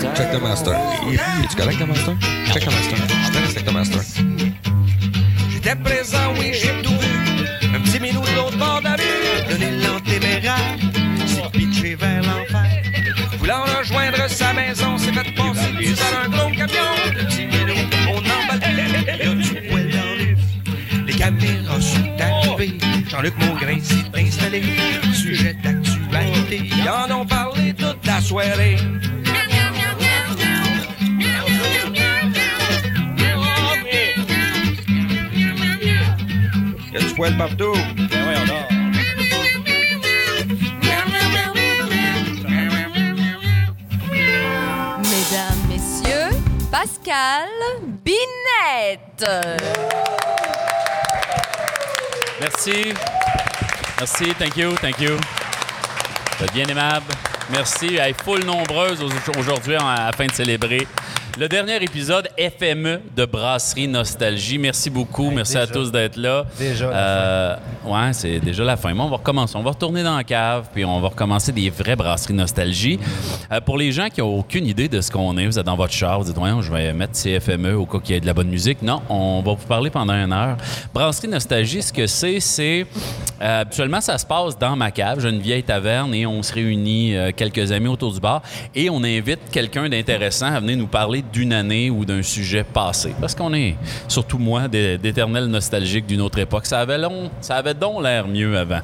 Check the master. Tu correct, le master? Check the master. Je te respecte le master. J'étais présent, oui, j'ai tout vu. Un petit minou de l'autre bord de la rue, donner l'antéméraire, s'est pitché vers l'enfer. Voulant rejoindre sa maison, s'est fait passer du dans un gros camion. Le petit minou, on emballe il a du poil dans le Les caméras sont arrivées, Jean-Luc Mongrain s'est installé. Sujet d'actualité, ils en ont parlé toute la soirée. Il y a du poil partout. Mesdames, messieurs, Pascal Binette. Merci. Merci, thank you, thank you. Vous êtes bien aimable. Merci. Hey, full nombreuse au- aujourd'hui en- afin de célébrer le dernier épisode FME de Brasserie Nostalgie. Merci beaucoup. Merci à tous d'être là. Déjà la Euh, Ouais, c'est déjà la fin. Mais on va recommencer. On va retourner dans la cave, puis on va recommencer des vraies brasseries Nostalgie. Euh, pour les gens qui n'ont aucune idée de ce qu'on est, vous êtes dans votre char, vous dites, ouais, je vais mettre CFME au cas qu'il y ait de la bonne musique. Non, on va vous parler pendant une heure. Brasserie Nostalgie, ce que c'est, c'est. euh, habituellement, ça se passe dans ma cave. J'ai une vieille taverne et on se réunit euh, quelques amis autour du bar et on invite quelqu'un d'intéressant à venir nous parler d'une année ou d'un sujet passé. Parce qu'on est, surtout moi, des- d'éternel nostalgique d'une autre époque. Ça avait, long, ça avait donc l'air mieux avant.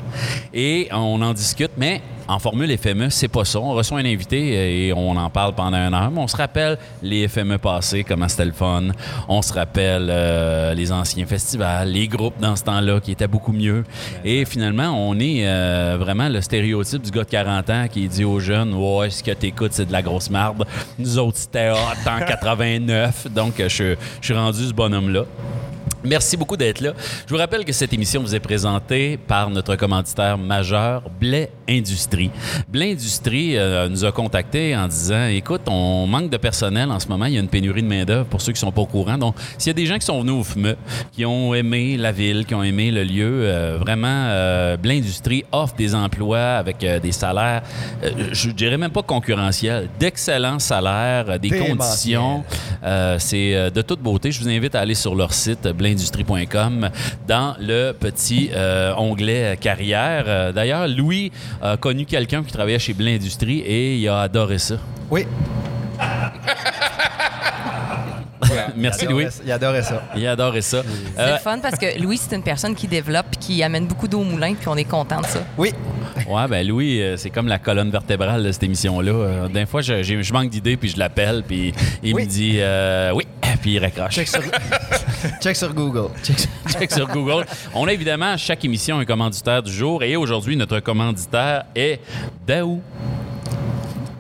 Et on en discute, mais en formule FME, c'est pas ça. On reçoit un invité et on en parle pendant une heure, mais on se rappelle les FME passés, comment c'était le. On se rappelle euh, les anciens festivals, les groupes dans ce temps-là qui étaient beaucoup mieux. Et finalement, on est euh, vraiment le stéréotype du gars de 40 ans qui dit aux jeunes Ouais, ce que t'écoutes, c'est de la grosse marde. Nous autres, c'était hot en 89. Donc, euh, je suis rendu ce bonhomme-là. Merci beaucoup d'être là. Je vous rappelle que cette émission vous est présentée par notre commanditaire majeur, Blais Industrie. Blais Industrie euh, nous a contactés en disant Écoute, on manque de personnel en ce moment, il y a une pénurie de main-d'œuvre pour ceux qui sont pas au courant. Donc, s'il y a des gens qui sont venus au FME, qui ont aimé la ville, qui ont aimé le lieu, euh, vraiment, euh, Blais Industrie offre des emplois avec euh, des salaires, je dirais même pas concurrentiels, d'excellents salaires, des conditions. C'est de toute beauté. Je vous invite à aller sur leur site blaindustrie.com dans le petit euh, onglet euh, carrière. Euh, D'ailleurs, Louis a connu quelqu'un qui travaillait chez Blindustrie et il a adoré ça. Oui. Merci il Louis. adorait ça- Il adorait ça. Il a adoré ça. C'est Euh, le fun parce que Louis, c'est une personne qui développe puis qui amène beaucoup d'eau au moulin, puis on est content de ça. Oui. ouais, ben Louis, euh, c'est comme la colonne vertébrale de cette émission-là. Euh, D'un fois, je, je manque d'idées, puis je l'appelle, puis il Oui. me dit euh, oui, puis il raccroche. Check sur, Check sur Google. Check, check sur Google. On a évidemment à chaque émission un commanditaire du jour et aujourd'hui, notre commanditaire est Daou.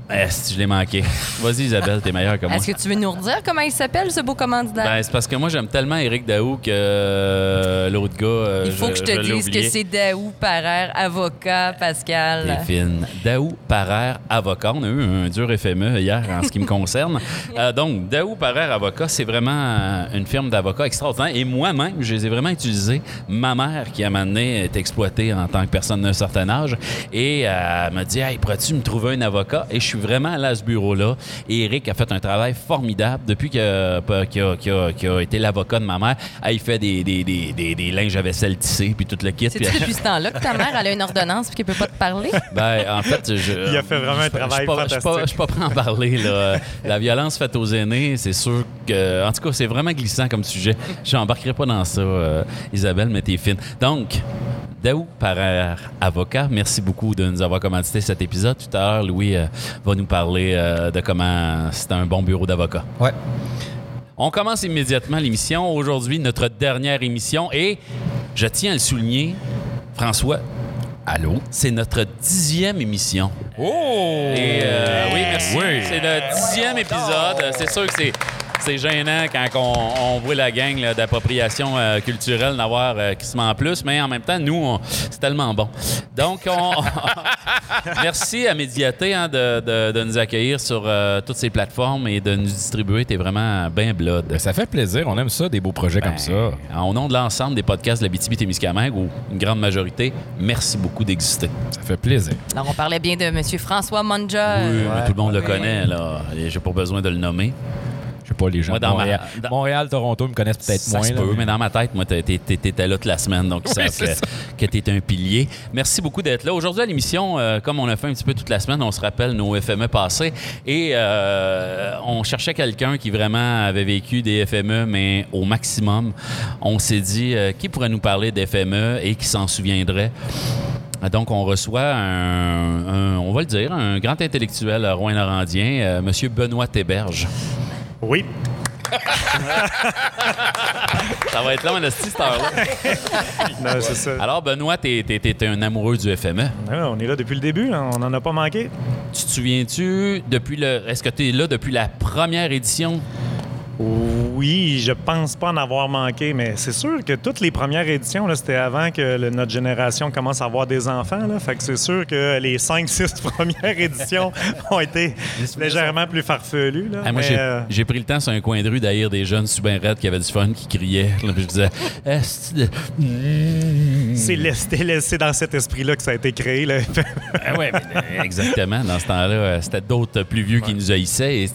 Eh, si je l'ai manqué. Vas-y, Isabelle, t'es meilleure que moi. Est-ce que tu veux nous redire comment il s'appelle, ce beau commanditaire? Ben, c'est parce que moi, j'aime tellement Eric Daou que euh, l'autre gars. euh, il faut que je te dise que c'est Daou Parer, avocat, Pascal. T'es fine. Daou Parer, avocat. On a eu un dur FME hier en ce qui me concerne. Euh, donc, Daou Parer, avocat, c'est vraiment une firme d'avocats extraordinaire. Et moi-même, je les ai vraiment utilisés. Ma mère, qui à un moment donné est exploitée en tant que personne d'un certain âge, et elle m'a dit Hey, pourrais-tu me trouver un avocat Et je suis vraiment allé à ce bureau-là. Et Eric a fait un travail formidable depuis que, euh, qu'il a, qu'il a- qu'il a été l'avocat de ma mère. Ah, il fait des, des, des, des, des linges à vaisselle tissés, puis tout le kit. Puis- depuis ce temps-là que ta mère elle a une ordonnance puis qu'elle peut pas te parler? ben, en fait, je. Il a fait vraiment un je- je- travail je suis pas- Je suis pas- fantastique. je suis pas prêt à en parler. Là. La violence faite aux aînés, c'est sûr que. En tout cas, c'est vraiment glissant comme sujet. Je n'embarquerai pas dans ça, euh, Isabelle, mais t'es fine. Donc. Daou Parer, avocat, merci beaucoup de nous avoir commandité cet épisode. Tout à l'heure, Louis euh, va nous parler euh, de comment c'est un bon bureau d'avocat. Ouais. On commence immédiatement l'émission. Aujourd'hui, notre dernière émission. Et je tiens à le souligner, François. Allô? C'est notre dixième émission. Oh! Et euh, oui, merci. C'est le dixième épisode. C'est sûr que c'est. C'est gênant quand on, on voit la gang d'appropriation euh, culturelle d'avoir euh, qui se met en plus, mais en même temps, nous, c'est tellement bon. Donc, on, merci à Médiaté hein, de, de- de nous accueillir sur euh, toutes ces plateformes et de nous distribuer. T'es vraiment bien blood. Ben, ça fait plaisir. On aime ça, des beaux projets comme ça. Ben, Au nom de l'ensemble des podcasts de la BTB-Témiscamingue, ou une grande majorité, merci beaucoup d'exister. Ça fait plaisir. Alors, on parlait bien de M. François Monja. Oui, mais tout le monde le Ouais. connaît, là. J'ai pas besoin de le nommer. Pas, les gens Moi, de dans ma- Montréal, dans- Montréal, Toronto me connaissent peut-être Ça moins. se là, peut, mais- mais dans ma tête, moi, t'étais là toute la semaine, donc Oui, c'est que, ça. que t'es un pilier. Merci beaucoup d'être là. Aujourd'hui, à l'émission, euh, comme on l'a fait un petit peu toute la semaine, on se rappelle nos FME passés et euh, on cherchait quelqu'un qui vraiment avait vécu des FME, mais au maximum. On s'est dit, euh, qui pourrait nous parler d'FME et qui s'en souviendrait? Donc, on reçoit un, un- on va le dire, un grand intellectuel rouen-norandien, euh, M. Benoît Théberge. Oui. Ça va être long, en esti, cette heure-là. Non, c'est ça. Alors, Benoît, t'es, t'es un amoureux du FME. Ouais, on est là depuis le début, là. on n'en a pas manqué. Tu te souviens-tu, depuis le. Est-ce que tu es là depuis la première édition? Oui, je pense pas en avoir manqué, mais c'est sûr que toutes les premières éditions, c'était avant que le- notre génération commence à avoir des enfants. Là. Fait que c'est sûr que les 5-6 premières éditions ont été légèrement plus farfelues. Là. Ah, moi, j'ai, euh, j'ai pris le temps sur un coin de rue d'haïr des jeunes super raides qui avaient du fun, qui criaient. Là, je disais, c'est dans cet esprit-là que ça a été créé. Là. Ah ouais, mais, euh, exactement. Dans ce temps-là, euh, c'était d'autres plus vieux qui nous haïssaient. Et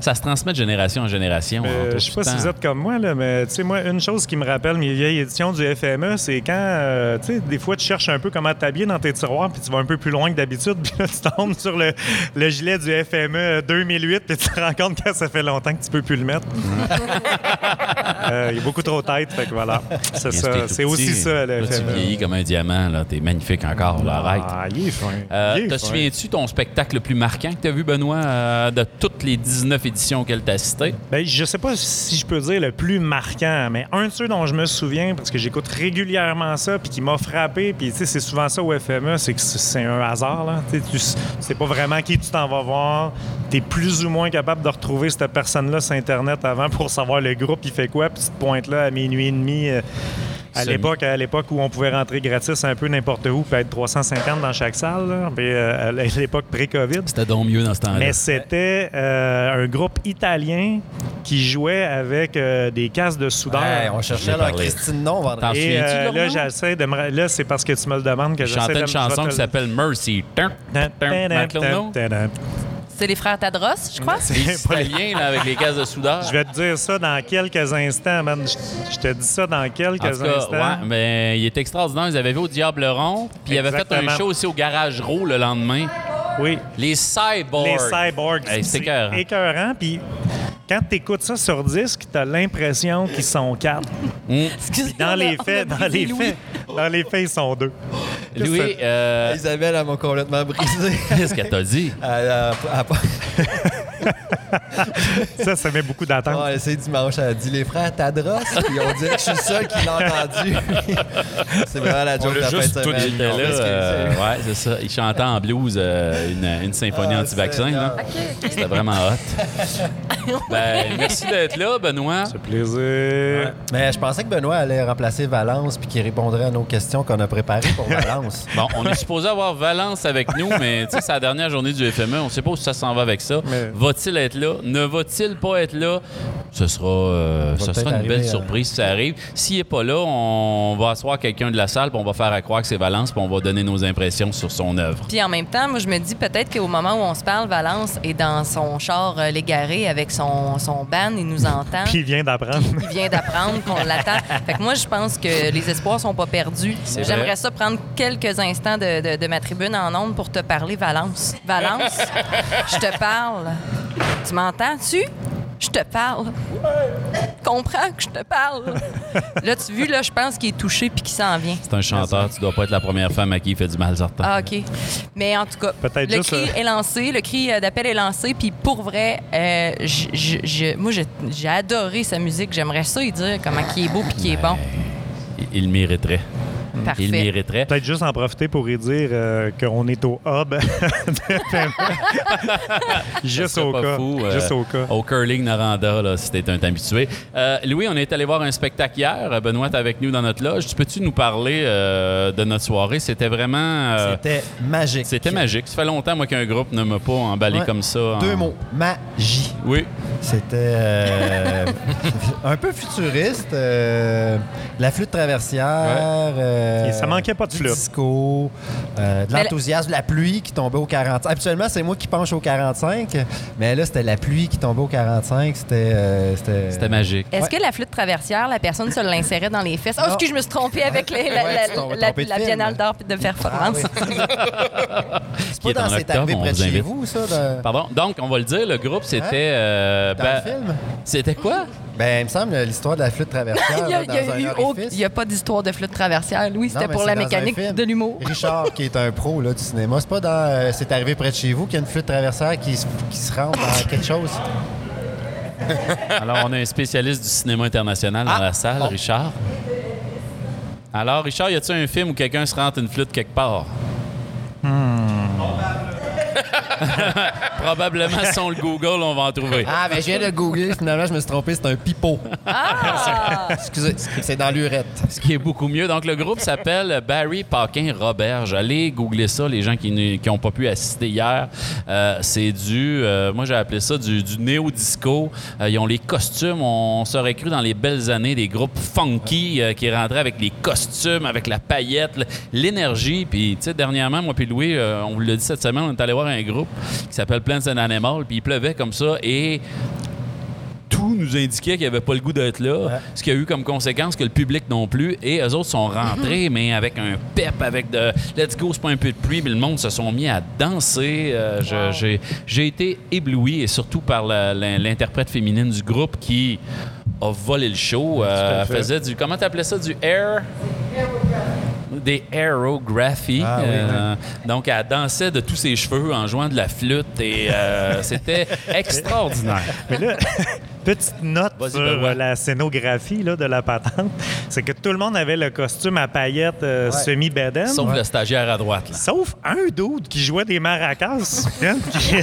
ça se transmet de génération en génération. Euh, On je sais pas si vous êtes comme moi, là, mais tu sais, moi, une chose qui me rappelle mes vieilles éditions du FME, c'est quand, euh, tu sais, des fois, tu cherches un peu comment t'habiller dans tes tiroirs, puis tu vas un peu plus loin que d'habitude, puis là, tu tombes sur le, le gilet du FME 2008, puis tu te rends compte que ça fait longtemps que tu peux plus le mettre. Euh, Il y a beaucoup trop de tête, fait que voilà. C'est ça. C'est aussi ça, le Là, tu FME. vieillis comme un diamant. Là. T'es magnifique encore. Là, arrête. Ah, il est fin. Euh, te souviens-tu ton spectacle le plus marquant que tu as vu, Benoît, euh, de toutes les 19 éditions auxquelles tu as assisté? Ben, je sais pas si je peux dire le plus marquant, mais un de ceux dont je me souviens, parce que j'écoute régulièrement ça, puis qui m'a frappé, puis tu sais, c'est souvent ça au FME, c'est que c'est un hasard, là. Tu sais, tu sais pas vraiment qui tu t'en vas voir. Tu es plus ou moins capable de retrouver cette personne-là sur Internet avant pour savoir le groupe, il fait quoi, puis tu te pointes là à minuit et demi. euh, à l'époque, à l'époque où on pouvait rentrer gratis un peu n'importe où, puis être 350 dans chaque salle, là. Euh, à l'époque pré-COVID. C'était donc mieux dans ce temps-là. Mais c'était euh, un groupe italien qui jouait avec euh, des casques de soudeur. Ouais, on cherchait leur. Christine Non vendredi. Et euh, là, j'essaie de me... Là, c'est parce que tu me le demandes que Je j'essaie chantais de une me- je vais chanson qui le- s'appelle Mercy. C'est les frères Tadros, je crois? Les Italiens là, avec les cases de soudeur. Je vais te dire ça dans quelques instants, man. Je, je te dis ça dans quelques En tout cas, instants. ouais, mais il était extraordinaire. Ils avaient vu au Diable Rond, puis ils avaient fait un show aussi au Garage Row le lendemain. Oui. Les Cyborgs. Les cyborgs. Hey, c'est c'est écœurant. écœurant. Puis quand tu écoutes ça sur disque, tu as l'impression qu'ils sont quatre. Mm. Dans les faits, dans les faits, dans les faits, ils sont deux. Louis, euh, Isabelle, elle m'a complètement brisé. qu'est-ce qu'elle t'a dit? Elle Ça, ça met beaucoup d'attente. Ouais, c'est dimanche, elle a dit les frères Tadros, puis on dirait que je suis le seul qui l'a entendu. c'est vraiment la joke de la fin de semaine. Là, euh, ouais, c'est ça. Il chantait en blues euh, une, une symphonie Ah, anti-vaccin. là. C'était vraiment hot. ben, merci d'être là, Benoît. Fait plaisir. Mais je pensais que Benoît allait remplacer Valence puis qu'il répondrait à nos questions qu'on a préparées pour Valence. Bon, on est supposé avoir Valence avec nous, mais tu sais, c'est la dernière journée du FME. On sait pas où ça s'en va avec ça. Mais- Va-t-il être là? Ne va-t-il pas être là? Ce sera, euh, ce sera une belle euh, surprise si ça arrive. S'il n'est pas là, on va asseoir quelqu'un de la salle, puis on va faire à croire que c'est Valence, puis on va donner nos impressions sur son œuvre. Puis en même temps, moi, je me dis peut-être qu'au moment où on se parle, Valence est dans son char euh, légaré avec son, son band, il nous entend. Puis il vient d'apprendre. il vient d'apprendre qu'on l'attend. Fait que moi, je pense que les espoirs sont pas perdus. J'aimerais ça prendre quelques instants de, de- de ma tribune en ondes pour te parler, Valence. Valence, je te parle. Tu m'entends-tu? Je te parle. Comprends que je te parle? Là, tu vu, là, je pense qu'il est touché puis qu'il s'en vient. C'est un chanteur, tu dois pas être la première femme à qui il fait du mal, certain. Ah, OK. Mais en tout cas, Peut-être le juste, cri euh, est lancé, le cri euh, d'appel est lancé, puis pour vrai, euh, moi, j'ai adoré sa musique. J'aimerais ça y dire comment il est beau puis qu'il est bon. Il, il mériterait. Parfait. Il mériterait. Peut-être juste en profiter pour y dire euh, qu'on est au hub. Juste au cas. fou, euh, Juste au cas. Au curling Naranda, là, si t'es un habitué. Euh, Louis, on est allé voir un spectacle hier. Benoît est avec nous dans notre loge. Tu Peux-tu nous parler euh, de notre soirée? C'était vraiment... euh, C'était magique. C'était magique. Ça fait longtemps, moi, qu'un groupe ne m'a pas emballé Ouais. comme ça. en- Deux mots. Magie. Oui. C'était euh, un peu futuriste. euh, la flûte traversière. Euh, Et ça manquait pas de flûte. disco, euh, de la- l'enthousiasme, la pluie qui tombait au 45. Habituellement, c'est moi qui penche au 45, mais là, c'était la pluie qui tombait au 45. C'était. euh, c'était C'était magique. Est-ce Ouais. que la flûte traversière, la personne se l'insérait dans les fesses? Oh, excuse, je me suis trompée avec les- la, Ouais, la- la-. Biennale d'art de performance. C'est Qui est pas en dans C'est octobre, arrivé on près de vous chez invite. vous, ça? de- Pardon? Donc, on va le dire, le groupe, c'était... euh, Dans ben, le film? C'était quoi? Ben, il me semble l'histoire de la flûte traversière Il y a, là, il y a eu il y pas d'histoire de flûte traversière. Louis, c'était pour la mécanique de l'humour. Richard, qui est un pro là, du cinéma, c'est pas dans euh, C'est arrivé près de chez vous qu'il y a une flûte traversière qui, se- qui se rentre dans quelque chose? Alors, on a un spécialiste du cinéma international dans Ah, la salle, bon. Richard. Alors, Richard, y a-t-il un film où quelqu'un se rentre une flûte quelque part? Probablement, si on le Google, on va en trouver. Ah, ben je viens de googler, finalement, je me suis trompé, c'est un pipeau. Ah! Excusez, c'est dans l'urette. Ce qui est beaucoup mieux. Donc, le groupe s'appelle Barry Paquin Roberge. Allez googler ça, les gens qui n'ont pas pu assister hier. Euh, c'est du, euh, moi j'ai appelé ça du, du néo-disco. Euh, ils ont les costumes. On, s'aurait cru dans les belles années des groupes funky euh, qui rentraient avec les costumes, avec la paillette, l'énergie. Puis, tu sais, dernièrement, moi puis Louis, euh, on vous l'a dit cette semaine, on est allé voir un groupe qui s'appelle Plants and Animals. Puis il pleuvait comme ça et tout nous indiquait qu'il n'y avait pas le goût d'être là, ce qui a eu comme conséquence que le public non plus. Et eux autres sont rentrés, mais avec un pep, avec de let's go, c'est pas un peu de pluie, mais le monde se sont mis à danser. Euh, j'ai, été ébloui, et surtout par l'interprète féminine du groupe qui a volé le show. Euh, faisait du, comment t'appelais ça, du air? Des aerographies. Ah oui, Euh, Donc, elle dansait de tous ses cheveux en jouant de la flûte et euh, c'était extraordinaire. Mais là, petite note sur euh, la scénographie là, de la patente, c'est que tout le monde avait le costume à paillettes euh, Ouais. semi-bédaine. Sauf le stagiaire à droite. là. Sauf un dude qui jouait des maracas, qui,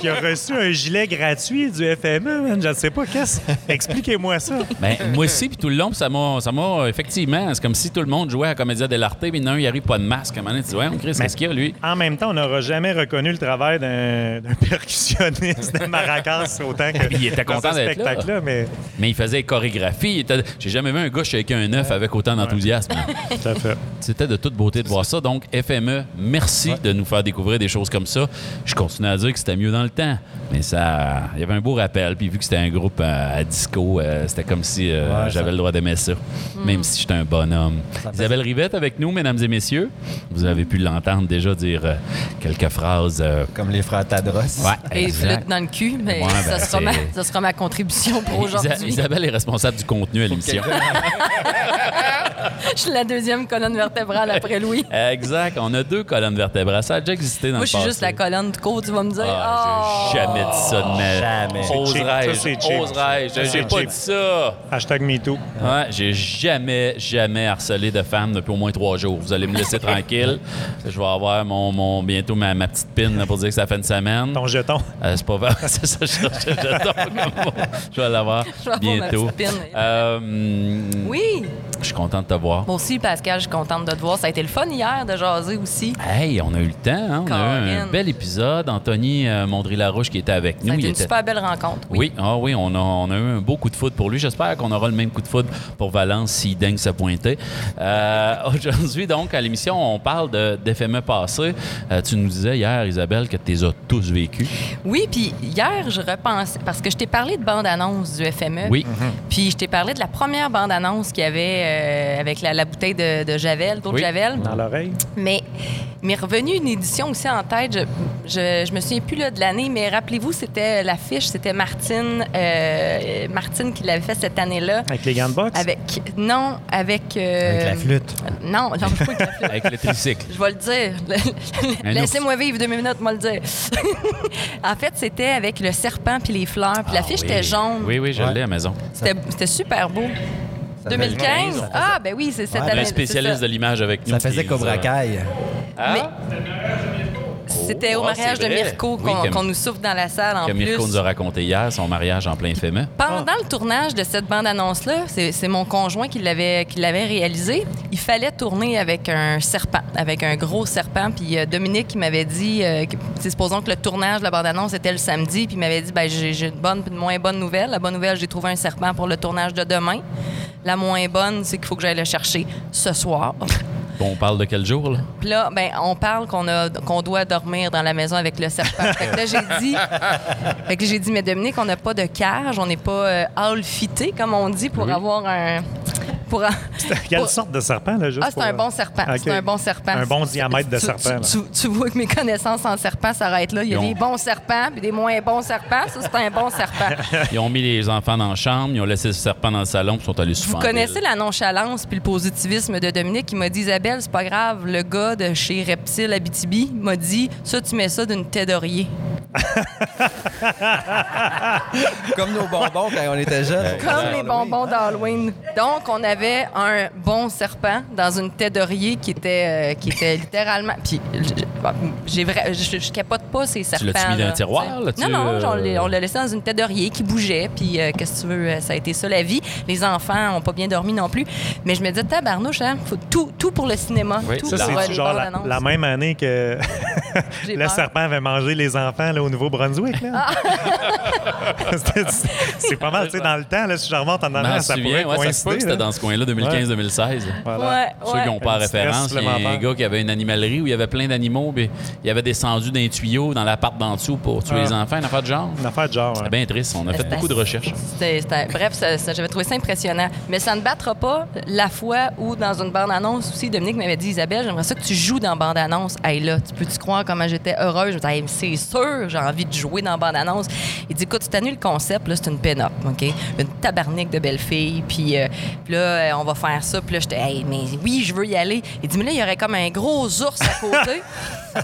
qui a reçu un gilet gratuit du FME, man. Je ne sais pas qu'est-ce. Expliquez-moi ça. Ben, moi aussi, puis tout le long, ça m'a, ça m'a effectivement, c'est comme si tout le monde jouait à Comédia dell'arte, mais non, il arrive pas de masque. À un moment donné, tu dis, ouais, Chris, qu'est-ce qu'il y a, lui? En même temps, on n'aura jamais reconnu le travail d'un percussionniste de maracas autant que Il était content d'être là. Spectacle-là, mais Mais il faisait chorégraphie. était- J'ai jamais vu un gars shaker un œuf avec autant d'enthousiasme. tout à fait. C'était de toute beauté de voir ça. Donc, FME, merci de nous faire découvrir des choses comme ça. Je continue à dire que c'était mieux dans le temps. Mais ça, il y avait un beau rappel. Puis vu que c'était un groupe euh, à disco, euh, c'était comme si euh, Ouais, j'avais ça- le droit d'aimer ça. Même si j'étais un bonhomme. Isabelle Rivette avec nous, mesdames et messieurs. Vous avez pu l'entendre déjà dire euh, quelques phrases. euh, Comme les frères Tadros. ouais, Et flûte dans le cul, mais Ouais, ben, ça, sera ma, ça sera ma contribution pour Isa- aujourd'hui. Isabelle est responsable du contenu à l'émission. Je suis la deuxième colonne vertébrale après Louis. Exact. On a deux colonnes vertébrales. Ça a déjà existé dans Moi, le je suis juste la passé. colonne de côte, tu vas me dire. Ah, j'ai Oh! jamais dit ça de ma Jamais. Oserais-je? Oserais-je? J'ai pas dit ça. Hashtag MeToo. Ouais, j'ai jamais, jamais harcelé de femmes depuis au moins trois jours. Vous allez me laisser tranquille. Je vais avoir mon, mon- bientôt ma, ma petite pin là, pour dire que ça fait une semaine. Ton jeton. Euh, c'est pas vrai. c'est ça, je jeton comme. Je vais l'avoir ma bientôt. petite pin. Euh, Oui! Je suis content de te voir. Moi aussi, Pascal, je suis contente de te voir. Ça a été le fun hier de jaser aussi. Hey, on a eu le temps. hein? On a eu un bel épisode. Anthony euh, Mondry-Larouche qui était avec Ça nous. a été il une était super belle rencontre. Oui. Oui, ah oui, on a, on a eu un beau coup de foudre pour lui. J'espère qu'on aura le même coup de foudre pour Valence s'il daigne se pointer. Euh, Aujourd'hui, donc, à l'émission, on parle d'FME passé. Euh, tu nous disais hier, Isabelle, que tu les as tous vécus. Oui, puis hier, je repensais, parce que je t'ai parlé de bande-annonce du FME. Oui. Puis je t'ai parlé de la première bande-annonce qu'il y avait euh, avec la, la bouteille de, de Javel, d'eau de Oui. Javel. Dans l'oreille. Mais m'est revenu une édition aussi en tête. Je, je, je me souviens plus là, de l'année, mais rappelez-vous, c'était l'affiche, c'était Martine, euh, Martine qui l'avait fait cette année-là. Avec les gants de boxe? Avec. Non, avec. euh, Avec la flûte. Non, non, pas avec la flûte. Avec le tricycle. Je vais le dire. Laissez-moi vivre deux minutes, moi le dire. en fait, c'était avec le serpent puis les fleurs. Puis l'affiche Ah oui. était jaune. Oui, oui, je Ouais. l'ai à la maison. C'était super beau. Ça fait 2015? ça Ah, ben oui, c'est cette Ouais, année. C'est spécialiste de l'image avec nous. Ça faisait Cobra Kai. Ah, C'était au Oh, mariage de. Mirko qu'on nous souffle dans la salle en que plus. Mirko nous a raconté hier, son mariage en plein féminin. Pendant le tournage de cette bande-annonce-là, c'est mon conjoint qui l'avait réalisé. Il fallait tourner avec un serpent, avec un gros serpent. Puis euh, Dominique qui m'avait dit, euh, que- c'est supposons que le tournage de la bande-annonce était le samedi, puis il m'avait dit, ben j'ai j'ai une bonne puis une moins bonne nouvelle. La bonne nouvelle, j'ai trouvé un serpent pour le tournage de demain. La moins bonne, c'est qu'il faut que j'aille le chercher ce soir. On parle de quel jour, là? Puis là, ben, on parle qu'on a qu'on doit dormir dans la maison avec le serpent. fait que là, j'ai dit, fait que j'ai dit, mais Dominique, on n'a pas de cage, on n'est pas euh, all fité, comme on dit, pour avoir un. Pour, Quelle pour- sorte de serpent, là, juste Ah, c'est pour- un bon serpent. Ok. C'est un bon serpent. Un bon diamètre de Tu- serpent, là. Tu, tu- tu vois que mes connaissances en serpent s'arrêtent là. Il y a ont- des bons serpents puis des moins bons serpents. Ça, c'est un bon serpent. Ils ont mis les enfants dans la chambre, ils ont laissé le serpent dans le salon, puis ils sont allés se Vous connaissez la nonchalance puis le positivisme de Dominique qui m'a dit Isabelle, c'est pas grave, le gars de chez Reptile Abitibi m'a dit ça tu mets ça d'une tête d'oreiller. Comme nos bonbons quand on était jeunes. Comme les bonbons d'Halloween. Donc on avait un bon serpent dans une tête d'oreiller qui était euh, qui était littéralement puis j'ai vrai je, je capote pas ces serpents. l'as-tu mis dans un là, tiroir, tu là-tu, Non non, euh, on l'a- laissé dans une tête d'oreiller qui bougeait puis euh, qu'est-ce que tu veux ça a été ça la vie. Les enfants ont pas bien dormi non plus, mais je me disais tabarnouche hein, faut tout tout pour le cinéma, Oui, tout Ça, pour c'est les genre la, la même année que le peur. serpent avait mangé les enfants là, au Nouveau-Brunswick. là. Ah. C'est pas mal, tu sais, dans le temps, là, si je remonte en arrière, ça pourrait ouais, coïncider. c'était là. dans ce coin-là, 2015-2016. Voilà. Ouais, Ceux ouais. qui n'ont pas référence, il y a un gars qui avait une animalerie où il y avait plein d'animaux, puis il avait descendu d'un tuyau dans l'appart d'en dessous pour tuer Ah. les enfants, une affaire de genre. Une affaire de genre. C'est ouais. bien triste, on a fait C'était- beaucoup de recherches. c'était- c'était- bref, j'avais trouvé ça impressionnant. Mais ça ne battra pas la fois où, dans une bande-annonce aussi, Dominique m'avait dit Isabelle, j'aimerais ça que tu joues dans bande-annonce. Hey là, tu peux-tu croire comment j'étais heureuse? Je me disais, Hey, c'est sûr, j'ai envie de jouer dans bande-annonce. Il dit écoute, cette année, le concept, là, c'est une pin-up, OK? Une tabarnique de belles filles. Puis, euh, puis là, on va faire ça. Puis là, j'étais, hey, mais oui, je veux y aller. Il dit, mais là, il y aurait comme un gros ours à côté.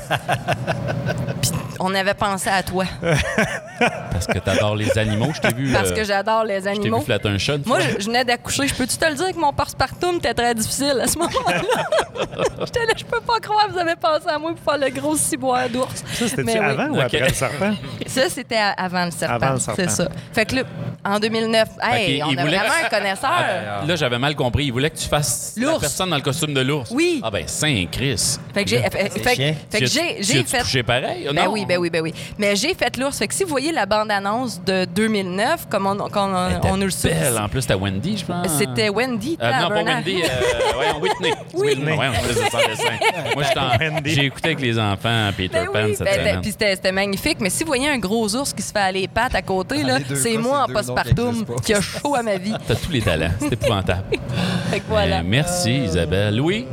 Puis on avait pensé à toi. Parce que t'adores les animaux, je t'ai vu. Parce euh, que j'adore les Je t'ai animaux. vu flatter un chat. Moi, je, je venais d'accoucher. Je peux-tu te le dire que mon postpartum était très difficile à ce moment-là? J'étais là, je peux pas croire que vous avez pensé à moi pour faire le gros ciboire d'ours. Ça, c'était-tu Mais oui. avant ou après le serpent? Ça, c'était avant le serpent. Avant le serpent. C'est ça. Fait que là, en 2009, hey, on a voulait- vraiment un connaisseur. Là, j'avais mal compris. Il voulait que tu fasses la L'ours. personne dans le costume de l'ours. Oui. Ah ben, Saint-Christ. Fait que j'ai fait, fait- chien. fait que j'ai fait couché pareil? Ben Non? oui, ben oui, ben oui. Mais j'ai fait l'ours. Fait que si vous voyez la bande-annonce de 2009, comme on, Elle était on nous le souffle, belle. En plus, c'était Wendy, je pense. c'était Wendy. Euh, non, pas. Wendy. Euh, voyons, Whitney. Oui. Whitney. Voyons, c'est ça, sans dessin. Moi, j'étais en- Wendy. j'ai écouté avec les enfants Peter Ben Pan oui, cette ben, ben, semaine. puis c'était magnifique. Mais si vous voyez un gros ours qui se fait aller les pattes à côté, là, les deux c'est moi en c'est deux noms qui postpartum existent pas. qui a chaud à ma vie. T'as tous les talents. C'est épouvantable. Fait que voilà. Euh, merci, Isabelle. Louis,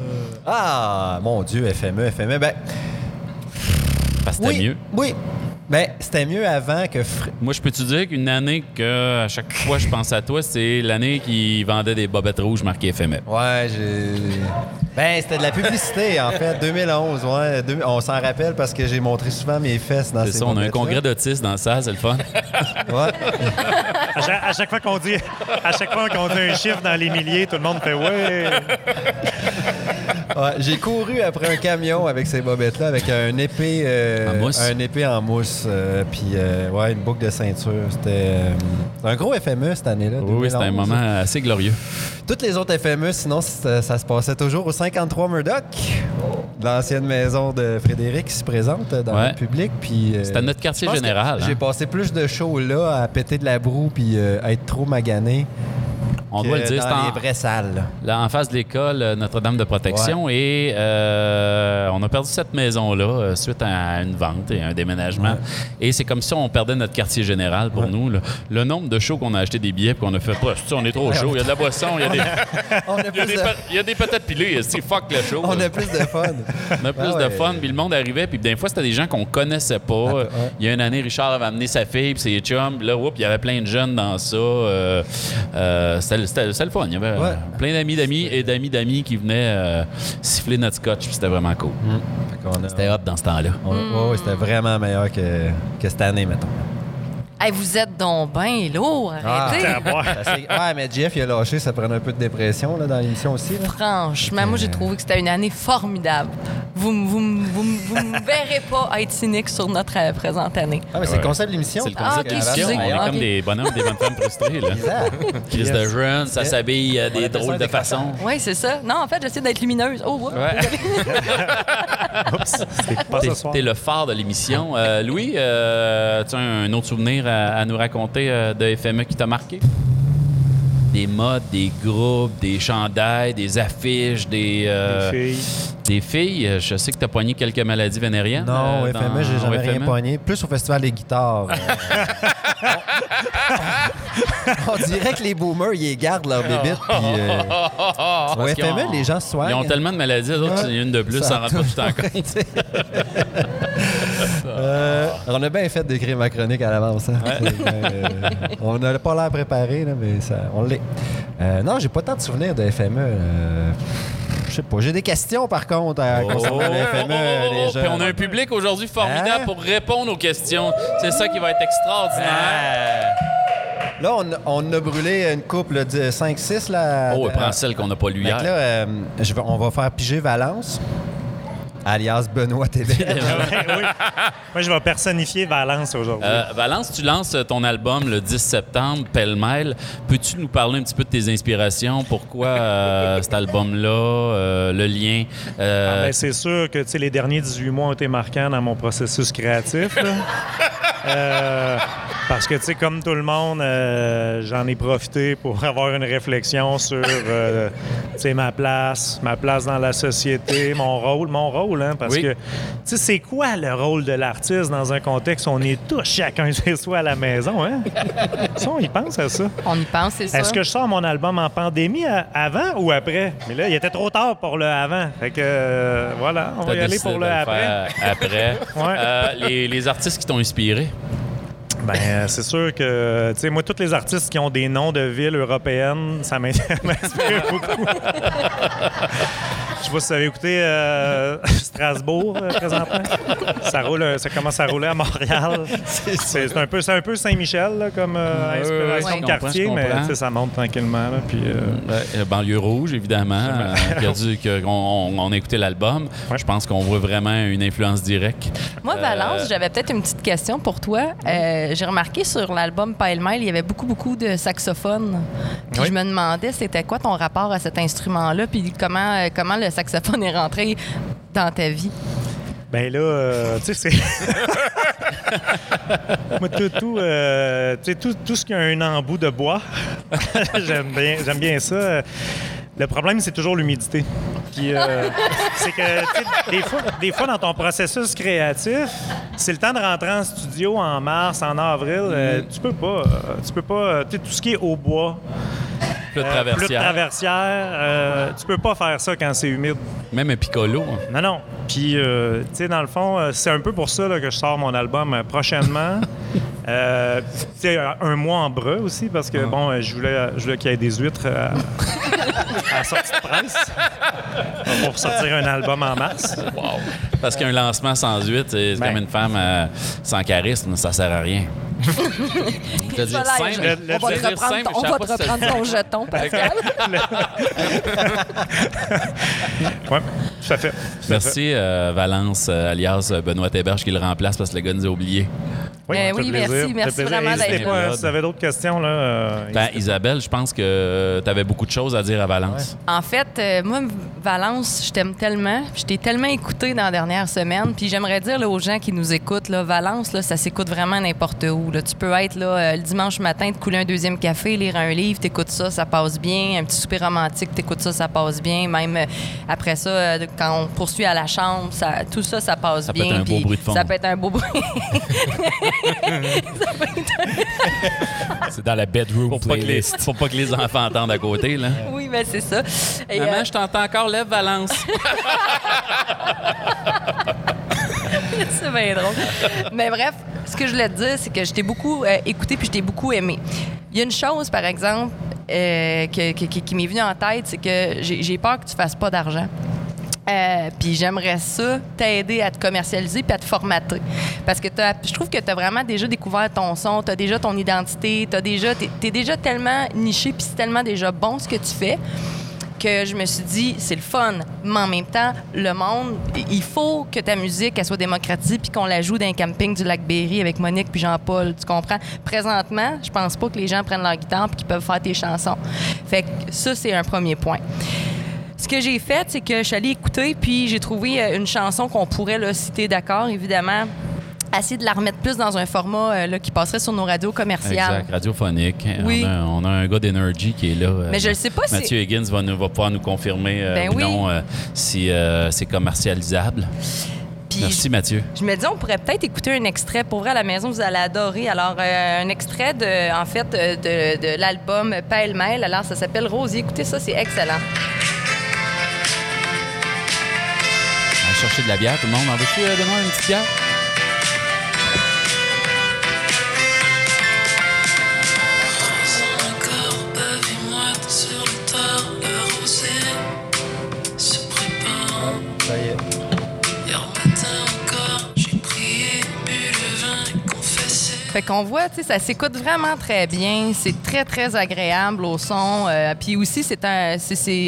Ah, mon Dieu, FME, FME. Ben, parce que c'était oui, mieux. oui. Ben, c'était mieux avant que... fr- Moi, je peux te dire qu'une année que à chaque fois je pense à toi, c'est l'année qui vendait des bobettes rouges marquées FME. Ouais, j'ai... Ben, c'était de la publicité, en fait, 2011, ouais. Deux- On s'en rappelle parce que j'ai montré souvent mes fesses dans C'est ces ça, on a un congrès d'autistes dans ça, c'est le fun. Ouais. À chaque, à chaque fois qu'on dit, à chaque fois qu'on dit un chiffre dans les milliers, tout le monde fait ouais. Ouais, j'ai couru après un camion avec ces bobettes-là, avec un épée, euh, En mousse. un épée en mousse, euh, puis euh, ouais, une boucle de ceinture. C'était un gros FME cette année-là. Oui, c'était un 2011. moment assez glorieux. Toutes les autres FME, sinon, ça, ça se passait toujours au 53 Murdoch, l'ancienne maison de Frédéric qui se présente dans Ouais. le public. Puis C'était notre quartier général. J'ai hein. passé plus de shows là à péter de la broue puis à être trop magané. On doit le dire, dans c'est en- les vraies salles. là. En face de l'école euh, Notre-Dame de Protection. Et euh, on a perdu cette maison-là euh, suite à une vente et un déménagement. Ouais. Et c'est comme si on perdait notre quartier général pour Ouais. nous. là. Le nombre de shows qu'on a acheté des billets et qu'on a fait pas, on est trop chaud. Il y a de la boisson, il y a des, il y a des, de, il y a des patates pilées. C'est fuck le show. on là? a plus de fun. On a plus Ah de fun, puis le monde arrivait, puis des fois, c'était des gens qu'on connaissait pas. Il y a une année, Richard avait amené sa fille, puis ses chums, puis là, il y avait plein de jeunes dans ça. Euh, euh, c'était c'était- le fun. Il y avait euh, Ouais. plein d'amis d'amis et d'amis d'amis qui venaient euh, siffler notre scotch, puis c'était vraiment cool. A- C'était hot dans ce temps-là. ouais, ouais, c'était vraiment meilleur que, que cette année, mettons. Hey, vous êtes donc bien lourd, arrêtez. Ah, ouais. Mais Jeff, il a lâché, ça prenait un peu de dépression là, dans l'émission aussi. là. Franchement, moi, j'ai trouvé que c'était une année formidable. Vous, m- vous, vous, vous me verrez pas être cynique sur notre euh, présente année. Ah, mais c'est le concept de l'émission. C'est le Ah, concept ok, de l'émission. On est Ah, comme ok. des bonhommes, des bonnes femmes frustrées. Là. Exact. Chris de jeunes, ça s'habille euh, On des drôles de façons. Oui, c'est ça. Non, en fait, j'essaie d'être lumineuse. Oh, ouais. Ouais. C'est pas T'es, ce soir. t'es le phare de l'émission. Euh, Louis, euh, tu as un autre souvenir à, à nous raconter euh, de FME qui t'a marqué? Des modes, des groupes, des chandails, des affiches, des, euh, filles. des filles. Je sais que tu as poigné quelques maladies vénériennes. Non, au euh, FME, dans- j'ai jamais au rien FME. pogné. Plus au festival des guitares. Euh, on, on dirait que les boomers, ils gardent leur bébite. Puis, euh, au FME, ont- les gens se soignent. Ils ont tellement de maladies, eux autres, Ouais. il y en a une de plus, Ça sans rendre pas tout en compte. Euh, on a bien fait d'écrire ma chronique à l'avance. hein. Euh, on n'a pas l'air préparé, là, mais ça, on l'est. Euh, non, j'ai pas tant de souvenirs de FME. euh, je sais pas. J'ai des questions, par contre, à, concernant le FME. les Puis on a un public aujourd'hui formidable Hein? pour répondre aux questions. C'est ça qui va être extraordinaire. Là, on, on a brûlé une couple de 5-6. Là, Oh, prends celle qu'on n'a pas lu hier. là, je on va faire piger Valence, alias Benoît TV. oui. Moi, je vais personnifier Valence aujourd'hui. Euh, Valence, tu lances ton album le 10 septembre, pêle-mêle. Peux-tu nous parler un petit peu de tes inspirations? Pourquoi euh, cet album-là, euh, le lien? euh, Ben, c'est sûr que tu sais, les derniers 18 mois ont été marquants dans mon processus créatif. parce que, tu sais, comme tout le monde, euh, j'en ai profité pour avoir une réflexion sur, euh, tu sais, ma place, ma place dans la société, mon rôle, mon rôle, hein, parce Oui. que, tu sais, c'est quoi le rôle de l'artiste dans un contexte où on est tous chacun chez soi à la maison, hein? Ça, on y pense à ça. On y pense, c'est ça. Est-ce que je sors mon album en pandémie à- avant ou après? Mais là, il était trop tard pour le avant. Fait que, euh, voilà, on t'as va y aller pour le après. après. Ouais. Euh, les, les artistes qui t'ont inspiré? Ben, euh, c'est sûr que, tu sais, moi, tous les artistes qui ont des noms de villes européennes, ça m'in- m'inspire beaucoup. Je sais pas si vous avez écouté euh, Strasbourg euh, présentement. Ça roule, ça commence à rouler à Montréal. C'est un peu, c'est un peu Saint-Michel comme euh, inspiration ouais, de quartier, mais ça monte tranquillement. là, puis, euh, Ouais, euh, banlieue rouge, évidemment. que- qu'on- on, on a écouté l'album. Ouais. Je pense qu'on voit vraiment une influence directe. Moi, Valence, Euh, j'avais peut-être une petite question pour toi. Euh, J'ai remarqué sur l'album Pile Mile, il y avait beaucoup, beaucoup de saxophones. Puis Oui. je me demandais, c'était quoi ton rapport à cet instrument-là? Puis comment, comment le saxophone est rentré dans ta vie? Ben là, euh, tu sais, c'est. Moi, tout, tout, euh, tu sais, tout, tout ce qui a un embout de bois, j'aime bien, j'aime bien ça. Le problème, c'est toujours l'humidité. Puis, euh, c'est que, des fois, des fois, dans ton processus créatif, c'est le temps de rentrer en studio en mars, en avril. euh, tu peux pas. euh, tu peux pas. Tu sais, tout ce qui est au bois, Plus de euh, traversière. plus de traversière, euh, tu peux pas faire ça quand c'est humide. Même un piccolo. Non, non. Puis, euh, tu sais, dans le fond, c'est un peu pour ça là, que je sors mon album prochainement. Euh, tu sais, un- mois en breu aussi, parce que, bon, euh, je voulais, je voulais qu'il y ait des huîtres à la sortie de presse pour sortir un album en mars. Wow. Parce qu'un lancement sans huit, c'est Ben. comme une femme euh, sans charisme, ça sert à rien. Je veux dire Soleil, simple, le- le- on va te reprendre, simple, ton- on je va savais te pas si reprendre ton jeton, Pascal. Oui, tout à fait. Merci, euh, Valence, euh, alias euh, Benoît Héberge, qui le remplace parce que le gars nous a oubliés. Oui, Ben oui, merci, merci vraiment d'être pas, là. Si vous avez d'autres questions, là. euh, Ben, Isabelle, je pense que tu avais beaucoup de choses à dire à Valence. En fait, euh, moi, Valence, je t'aime tellement. Je t'ai tellement écouté dans la dernière semaine. Puis j'aimerais dire là, aux gens qui nous écoutent, là, Valence, là, ça s'écoute vraiment n'importe où. là. Tu peux être là, euh, le dimanche matin, te couler un deuxième café, lire un livre, t'écoutes ça, ça passe bien. Un petit souper romantique, t'écoutes ça, ça passe bien. Même euh, après ça, euh, quand on poursuit à la chambre, ça, tout ça, ça passe Ça peut bien. être un beau bruit de fond. Ça peut être un beau bruit. C'est dans la bedroom Faut pas, que les, faut pas que les enfants entendent à côté, là. oui, mais c'est ça. Et, Maman, euh, je t'entends encore, lève Valence. c'est bien drôle. Mais bref, ce que je voulais te dire, c'est que je t'ai beaucoup euh, écouté puis je t'ai beaucoup aimé. Il y a une chose, par exemple, euh, que- que- qui, qui m'est venue en tête, c'est que j'ai j'ai peur que tu fasses pas d'argent. Euh, puis j'aimerais ça t'aider à te commercialiser puis à te formater. Parce que je trouve que tu as vraiment déjà découvert ton son, tu as déjà ton identité, tu déjà, es, déjà tellement niché puis c'est tellement déjà bon ce que tu fais que je me suis dit, c'est le fun. Mais en même temps, le monde, il faut que ta musique elle soit démocratisée puis qu'on la joue dans un camping du lac Berry avec Monique puis Jean-Paul. Tu comprends? Présentement, je pense pas que les gens prennent leur guitare puis qu'ils peuvent faire tes chansons. Fait que ça, c'est un premier point. Ce que j'ai fait, c'est que je suis allée écouter, puis j'ai trouvé euh, une chanson qu'on pourrait là, citer d'accord, évidemment. Essayer de la remettre plus dans un format euh, là, qui passerait sur nos radios commerciales. Exact, radiophonique. Oui. On, a, on a un gars d'énergie qui est là. euh, Mais je ne sais pas si. Mathieu Higgins va, nous, va pouvoir nous confirmer euh, Ben oui. non euh, si c'est commercialisable. Puis Merci Mathieu. Je me dis, on pourrait peut-être écouter un extrait. Pour vrai, à la maison, vous allez adorer. Alors, euh, un extrait, de, en fait, de, de l'album Pêle-mêle. Alors, ça s'appelle Rosier. Écoutez ça, c'est excellent. Chercher de la bière, tout le monde. En veux-tu euh, demander une petite bière? Fait qu'on voit, tu sais, ça s'écoute vraiment très bien. C'est très, très agréable au son. Euh, Puis aussi, c'est un. c'est-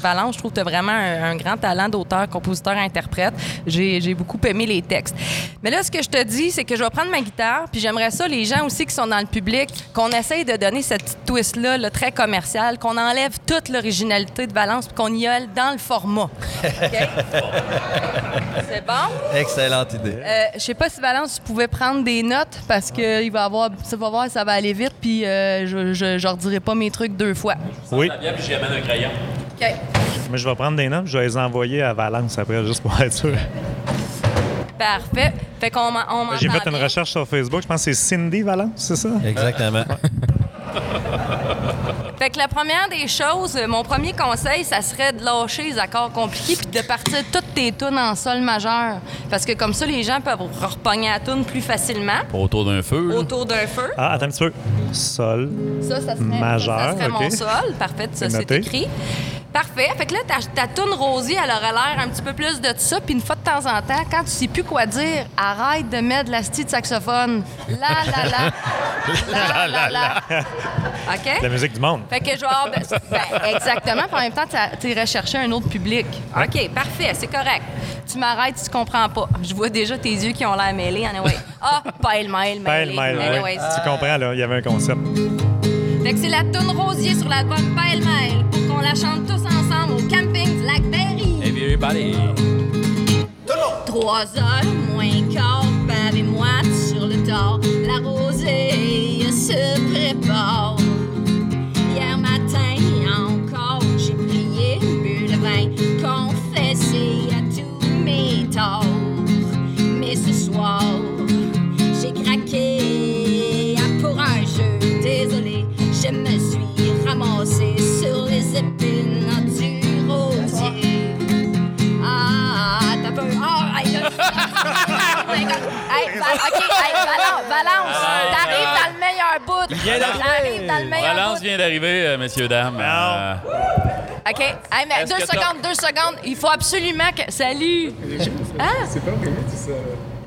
Valence, je trouve que tu as vraiment un, un grand talent d'auteur, compositeur, interprète. J'ai j'ai beaucoup aimé les textes. Mais là, ce que je te dis, c'est que je vais prendre ma guitare, puis j'aimerais ça, les gens aussi qui sont dans le public, qu'on essaye de donner cette petite twist-là, là, très commerciale, qu'on enlève toute l'originalité de Valence, puis qu'on y aille dans le format. OK? c'est bon? Excellente idée. Euh, je sais pas si Valence tu pouvais prendre des notes parce que il va avoir ça va voir ça va aller vite puis euh, je, je je redirai pas mes trucs deux fois. Oui. Bière, puis j'y amène un crayon. OK. Mais je vais prendre des notes, je vais les envoyer à Valence après, juste pour être sûr. Parfait. Fait qu'on m'en- on J'ai fait une bien. recherche sur Facebook, je pense que c'est Cindy Valence, c'est ça? Exactement. Fait que la première des choses, euh, mon premier conseil, ça serait de lâcher les accords compliqués puis de partir toutes tes tunes en sol majeur parce que comme ça les gens peuvent repogner la tune plus facilement Autour d'un feu. autour d'un feu. Ah, attends un petit peu. Sol. Ça, ça serait, Majeur, ça serait mon sol. Parfait, ça C'est écrit. Parfait. Fait que là, ta, ta toune rosier, elle aurait l'air un petit peu plus de ça. Puis une fois de temps en temps, quand tu sais plus quoi dire, arrête de mettre de la style de saxophone. La, la, la. La, la, la. OK? La musique du monde. Fait que ben, ben, exactement. Puis en même temps, tu irais chercher un autre public. OK, parfait, c'est correct. Tu m'arrêtes si tu comprends pas. Je vois déjà tes yeux qui ont l'air mêlés. Anyway. Ah, pêle-mêle, mêlé. Pêle-mêle, Anyway, ouais. Tu comprends, là, il y avait un concept. Fait que c'est la toune rosier sur l'album Pêle-mêle pour qu'on la chante tous ensemble au camping du lac Berry. Everybody. Trois heures moins quart, pavez-moi sur le tard. La rosée se prépare. OK, hey, Valence, Valence, t'arrives dans le meilleur bout. vient d'arriver. T'arrives dans le meilleur Valence bout. vient d'arriver, euh, messieurs, dames. Euh, OK. Hey, mais Est-ce deux que t'as- secondes, deux secondes. Il faut absolument que. Salut! Hein? C'est pas prévu, tu sais.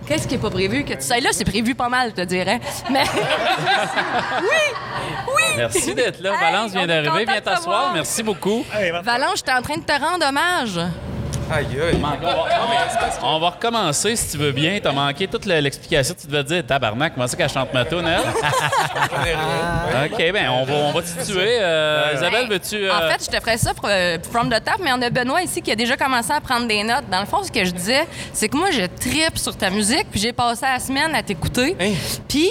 Qu'est-ce qui est pas prévu? Que tu sais, là, c'est prévu pas mal, je te dirais. Mais. oui! Oui! merci d'être là. Hey, Valence vient est d'arriver. content Viens de t'asseoir. Merci beaucoup. Hey, va- Valence, j'étais en train de te rendre hommage. Aïe, aïe. On va recommencer si tu veux bien. T'as manqué toute le- l'explication. Tu devais dire tabarnak, comment c'est qu'elle chante ma elle? OK, ben on va, on va te situer. Euh, Isabelle, veux-tu. euh, En fait, je te ferais ça pour, euh, from the top, mais on a Benoît ici qui a déjà commencé à prendre des notes. Dans le fond, ce que je disais, c'est que moi, je tripe sur ta musique, puis j'ai passé la semaine à t'écouter. Puis,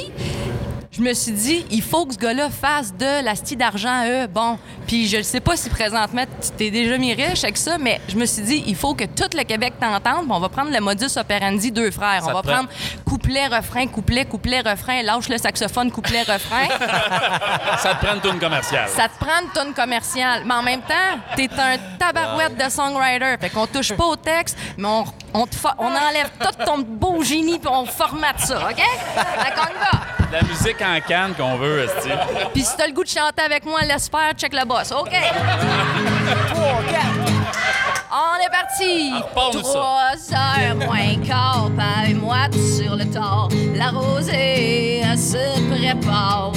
je me suis dit, il faut que ce gars-là fasse de la style d'argent à eux. Bon, puis je ne sais pas si présentement tu t'es déjà mis riche avec ça, mais je me suis dit, il faut que tout le Québec t'entende. On va prendre le modus operandi deux frères. Ça on va prend- prendre couplet, refrain, couplet, couplet, refrain, lâche le saxophone, couplet, refrain. ça te prend une tune commerciale. Ça te prend une tonne commerciale. Mais en même temps, t'es un tabarouette de songwriter. Fait qu'on touche pas au texte, mais on, on, te fa- on enlève tout ton beau génie puis on formate ça, OK? Va. La musique en canne qu'on veut, esti. Puis si t'as le goût de chanter avec moi, laisse faire, check le boss. OK? Trois, quatre. On est parti! Ah. Trois heures moins quart, pas et moi tout sur le tort. La rosée se prépare.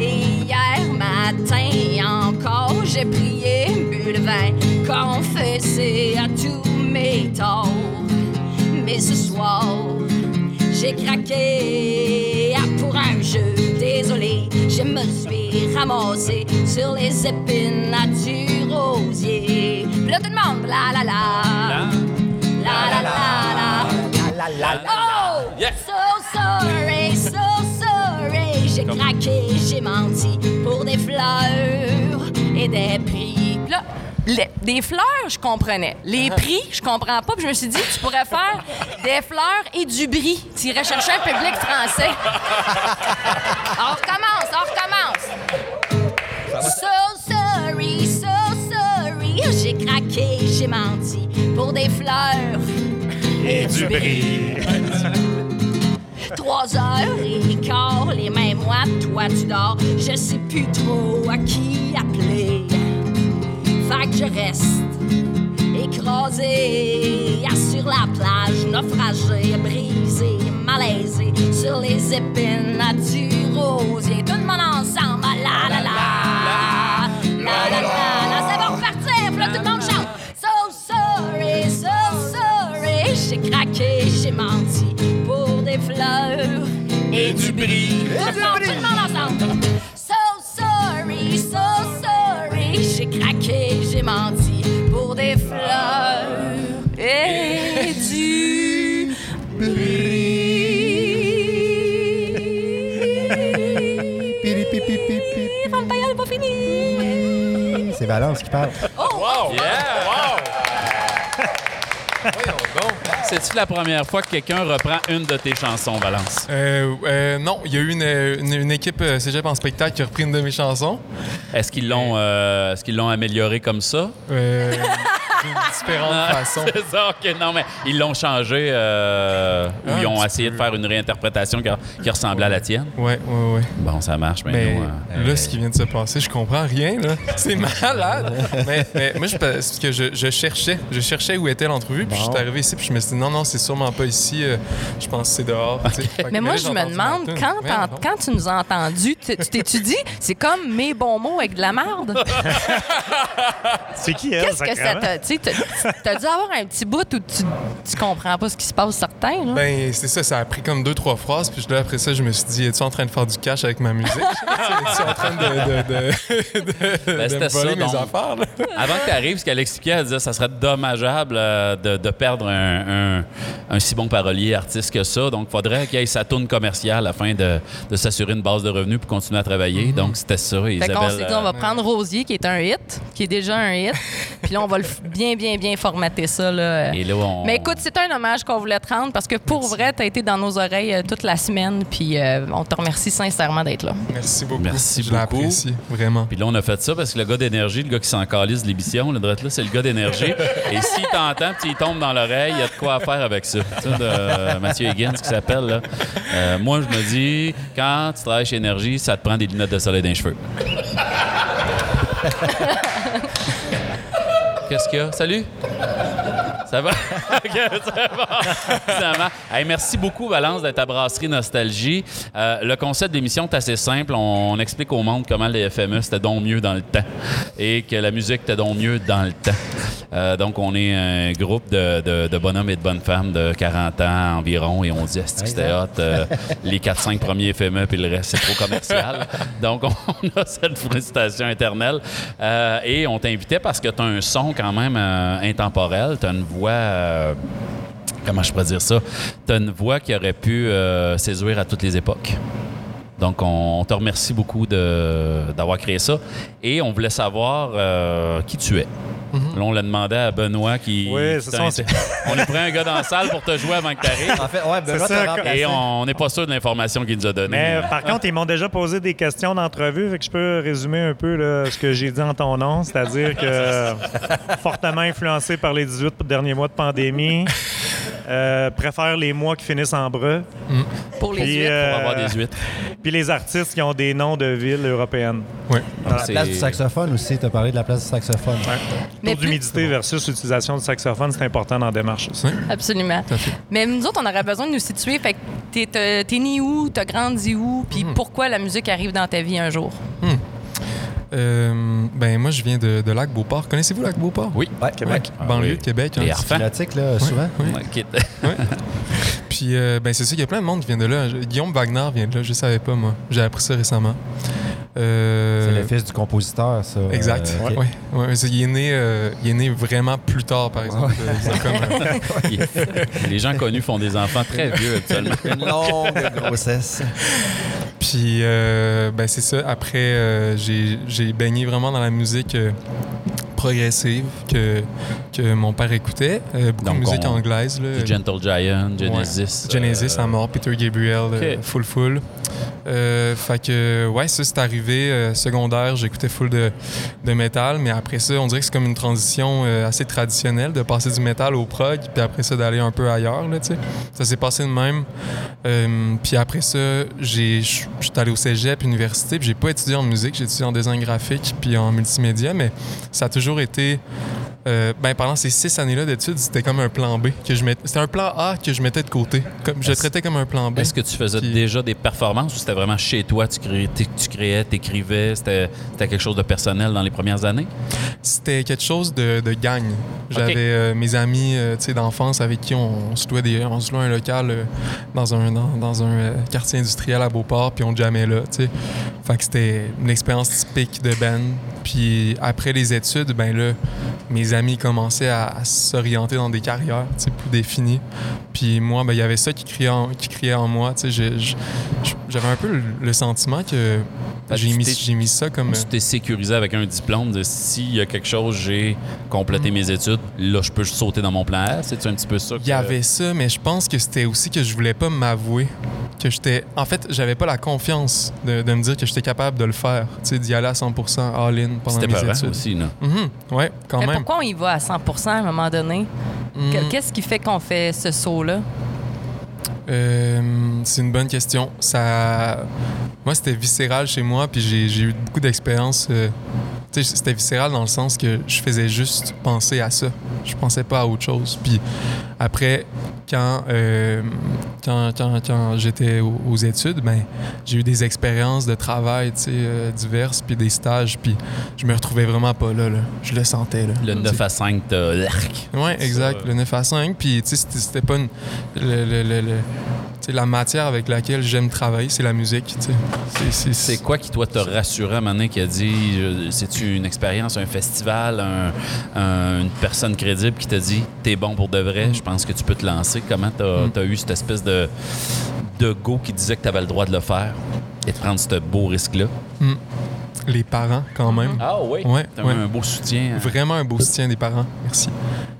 Et hier matin encore, j'ai prié, bu le vin, confessé à tous mes torts. Mais ce soir, j'ai craqué ah, pour un jeu. Désolé, je me suis ramassé sur les épines à du rosier. Puis là, tout le monde, la la la. La la la la. Oh! Yeah. So sorry, so sorry. J'ai craqué, j'ai menti pour des fleurs et des prix. Puis Là, les- des fleurs, je comprenais. Les prix, je comprends pas. Puis je me suis dit, tu pourrais faire des fleurs et du bris. Tu irais chercher un public français. On recommence, on recommence. So sorry, so sorry. J'ai craqué, j'ai menti pour des fleurs et du bris. Trois heures et quart, les mains moites, toi tu dors. Je sais plus trop à qui appeler. Fait que je reste écrasé sur la plage, naufragé, brisé, malaisé sur les épines du rosier. Tout le monde ensemble, la la la, la la la la, ça va repartir, là tout le monde chante. So sorry, so sorry, j'ai craqué, j'ai menti pour des fleurs et du bris. Tout le monde ensemble. Valence qui parle. C'est-tu la première fois que quelqu'un reprend une de tes chansons, Valence? Euh, euh, non, il y a eu une, une- une équipe euh, Cégep en spectacle qui a repris une de mes chansons. Est-ce qu'ils l'ont euh, est-ce qu'ils l'ont amélioré comme ça? Euh, d'une différente façon. C'est ça, OK. Non, mais ils l'ont changé euh, ou Un ils ont essayé de faire une réinterprétation qui, qui ressemblait à la tienne? Ouais, ouais, ouais. Bon, ça marche, mais, Mais nous, euh, là, ce qui vient de se passer, je comprends rien. là. C'est malade. mais, mais moi, je, parce que je, je cherchais. Je cherchais où était l'entrevue. Puis je suis arrivé ici. Puis je me suis dit, non, non, c'est sûrement pas ici. euh, je pense que c'est dehors. que Mais moi, là, je me entendu ma demande, quand, tu nous as entendus, tu tu t'étudies, c'est comme mes bons mots avec de la merde. C'est qui elle, Qu'est-ce que ça t'a. Tu sais, t'as- t'as dû avoir un petit bout où tu, tu comprends pas ce qui se passe certain, là. Ben, c'est ça, ça a pris comme deux, trois phrases. Puis là, après ça, je me suis dit, es-tu en train de faire du cash avec ma musique? es-tu en train de, de, de, Ben, me voler ça, mes donc. affaires? là? Avant que tu arrives, ce qu'elle expliquait, elle disait que ça serait dommageable euh, de, de perdre un, un- un si bon parolier artiste que ça. Donc, il faudrait qu'il y ait sa tourne commerciale afin de, de s'assurer une base de revenus pour continuer à travailler. Donc, c'était ça, Fait Isabelle. qu'on s'est dit, on va euh, prendre Rosier, qui est un hit, qui est déjà un hit. Puis là, on va le f- bien, bien, bien formater ça, là. Et là, on... Mais écoute, c'est un hommage qu'on voulait te rendre parce que pour vrai, t'as été dans nos oreilles euh, toute la semaine. Puis euh, on te remercie sincèrement d'être là. Merci beaucoup. Merci je beaucoup. l'apprécie, vraiment. Puis là, on a fait ça parce que le gars d'énergie, le gars qui s'en calisse de l'émission, le drette là, c'est le gars d'énergie. Et s'il t'entend puis il tombe dans l'oreille, il y a de quoi à faire avec ça. Tu sais, de euh, Mathieu Higgins qui s'appelle, là. Euh, moi, je me dis, quand tu travailles chez Énergie, ça te prend des lunettes de soleil dans les cheveux. Qu'est-ce qu'il y a? Salut! Ça va? Finalement. Hey, merci beaucoup, Valence, d'être à Brasserie Nostalgie. Euh, le concept de l'émission est assez simple. On, on explique au monde comment les FME, c'était donc mieux dans le temps et que la musique était donc mieux dans le temps. Euh, donc, on est un groupe de, de- de bonhommes et de bonnes femmes de 40 ans environ et on dit Asti que c'était hot. euh, les 4-5 premiers FME puis le reste, c'est trop commercial? donc, on a cette félicitation éternelle. Et on t'invitait parce que tu as un son quand même intemporel. Tu as une voix. Euh, comment je pourrais dire ça? Tu une voix qui aurait pu euh, séduire à toutes les époques. Donc, on, on te remercie beaucoup de- d'avoir créé ça. Et on voulait savoir euh, qui tu es. Là, on l'a demandé à Benoît qui. Oui, c'est ça, on a pris un gars dans la salle pour te jouer avant que tu arrives. En fait, ouais, Benoît ça. Et on n'est pas sûr de l'information qu'il nous a donnée. Mais par contre, ils m'ont déjà posé des questions d'entrevue, fait que je peux résumer un peu là, ce que j'ai dit en ton nom, c'est-à-dire que fortement influencé par les 18 derniers mois de pandémie, euh, préfèrent les mois qui finissent en breu. Pour les Puis, huîtres. euh, Pour avoir des huîtres. Puis les artistes qui ont des noms de villes européennes. Oui. La place du saxophone aussi, tu as parlé de la place du saxophone. Mais Taux plus- d'humidité versus l'utilisation du saxophone, c'est important dans la démarche. aussi. Absolument. Mais nous autres, on aurait besoin de nous situer. Fait que t'es, t'es- t'es né où, t'as grandi où, puis Hmm. pourquoi la musique arrive dans ta vie un jour? Euh, ben moi, je viens de, de Lac-Beauport. Connaissez-vous Lac-Beauport? Oui. Ouais, Québec. Ah Banlieue oui. de Québec. hein. Les. Pilotique, là, souvent. Ouais, quitte. Puis, euh, ben c'est ça, il y a plein de monde qui vient de là. Je- Guillaume Wagner vient de là, je savais pas, moi. J'ai appris ça récemment. Euh, C'est le fils du compositeur, ça. Exact. Euh. Ouais. Ouais, c'est- il, est né, euh, il est né vraiment plus tard, par exemple. Euh, comme, euh, Les gens connus font des enfants très vieux actuellement. Une longue grossesse. Puis, euh, ben c'est ça. Après, euh, j'ai baigné vraiment dans la musique euh, progressive que, que mon père écoutait. Euh, beaucoup Donc, de musique on- anglaise. Là. Gentle Giant, Genesis. Ouais. Genesis euh, à mort, Peter Gabriel, euh, full full. Fait que, ouais, ça, c'est arrivé secondaire, j'écoutais full de, de métal, mais après ça, on dirait que c'est comme une transition assez traditionnelle de passer du métal au prog, puis après ça, d'aller un peu ailleurs, là, tu sais. Ça s'est passé de même. Puis après ça, j'ai- suis allé au cégep, université, puis j'ai pas étudié en musique, j'ai étudié en design graphique, puis en multimédia, mais ça a toujours été euh, ben, pendant ces six années-là d'études, c'était comme un plan B. que je mettais- C'était un plan A que je mettais de côté. Comme, je le traitais comme un plan B. Est-ce que tu faisais Puis- déjà des performances ou c'était vraiment chez toi, tu créais, tu créais, t'écrivais, c'était c'était quelque chose de personnel dans les premières années? C'était quelque chose de, de gang. J'avais euh, mes amis euh, d'enfance avec qui on, on se louait des, on se louait un local dans un, dans, dans un quartier industriel à Beauport, puis on jammait là. tu sais. Fait que c'était une expérience typique de band. Puis après les études, ben là, mes amis commençaient à, à s'orienter dans des carrières tu sais, plus définies. Puis moi, ben, il y avait ça qui criait en, qui criait en moi. tu sais. J'avais un peu le, le sentiment que Ben, j'ai mis, j'ai mis ça comme... Tu t'es sécurisé avec un diplôme de s'il y a quelque chose, j'ai complété mes études, là, je peux sauter dans mon plan A. C'est un petit peu ça? Il y avait ça, mais je pense que c'était aussi que je voulais pas m'avouer que j'étais. En fait, j'avais pas la confiance de, de me dire que j'étais capable de le faire, tu sais, d'y aller à 100% all-in pendant C'était mes pas études. aussi, là. Mhm, ouais, quand Mais même. pourquoi on y va à 100 à un moment donné? Mhm. Qu'est-ce qui fait qu'on fait ce saut-là? Euh, c'est une bonne question. Ça, moi, c'était viscéral chez moi, puis j'ai, eu beaucoup d'expériences. euh, c'était viscéral dans le sens que je faisais juste penser à ça. Je pensais pas à autre chose. Puis après, quand, euh, quand, quand, quand j'étais aux, aux études, ben, j'ai eu des expériences de travail, tu sais, euh, diverses, puis des stages, puis je me retrouvais vraiment pas là. là. Je le sentais là. Le 9 à 5, t'as l'arc. Oui, exact. Ça, Le 9 à 5. Puis, tu sais, c'était- pas une- le- le- le- le- tu sais, la matière avec laquelle j'aime travailler, c'est la musique. tu sais. C'est- quoi qui, toi, t'a rassuré à un moment donné qui a dit c'est-tu une expérience, un festival, un- un- une personne crédible qui t'a dit t'es bon pour de vrai, Mm. je pense que tu peux te lancer? Comment t'as Mm. as eu cette espèce de, de go qui disait que t'avais le droit de le faire et de prendre ce beau risque-là? Mm. Les parents, quand même. Ah oui? Ouais, un beau soutien. hein? Vraiment un beau soutien des parents. Merci.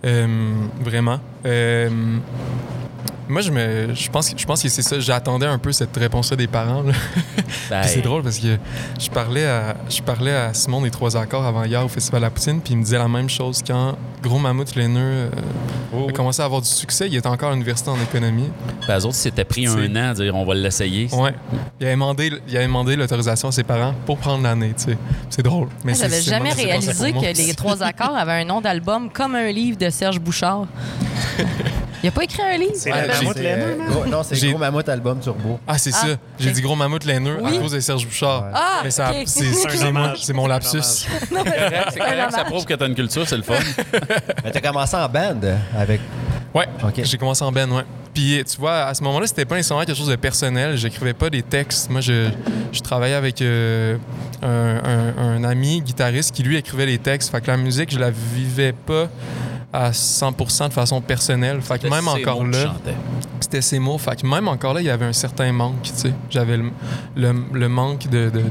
Euh, vraiment. Euh, moi, je, me, je, pense, que- je pense que c'est ça. J'attendais un peu cette réponse-là des parents. là. Ben, Puis c'est drôle parce que je parlais, à, je parlais à Simon des Trois Accords avant hier au Festival de la Poutine, puis il me disait la même chose quand Gros Mammouth Laineux euh, Oh, a commencé à avoir du succès. Il était encore à l'université en économie. Ben, eux autres, s'étaient pris C'est- un an à dire on va l'essayer. Ouais. Il avait demandé, il avait demandé l'autorisation à ses parents pour prendre l'année. tu sais. C'est drôle. Mais c'est- J'avais c'est- jamais c'est réalisé que les trois accords avaient un nom d'album comme un livre de Serge Bouchard. Il a pas écrit un livre? C'est Ouais, le j'ai- mammouth C'est, laineux, euh, man. gros- non, c'est J'ai- Gros Mammouth Album Turbo. Ah, c'est Ah, ça. J'ai ok. dit gros mammouth laineux Oui. à cause de Serge Bouchard. Ah, Mais ça, ok. c'est, C'est un excusez-moi, hommage. c'est mon C'est lapsus. Non, mais C'est correct, ça prouve que t'as une culture, c'est le fun. Mais t'as commencé en band avec. Ouais, Ok. j'ai commencé en Ben, ouais. Puis, tu vois, à ce moment-là, c'était pas nécessairement quelque chose de personnel. J'écrivais pas des textes. Moi, je, je travaillais avec euh, un, un- un ami guitariste qui, lui, écrivait les textes. Fait que la musique, je la vivais pas à 100% de façon personnelle. Fait que même encore là, c'était ces mots. Fait que même encore là, il y avait un certain manque, tu sais. J'avais le, le, le manque de, de,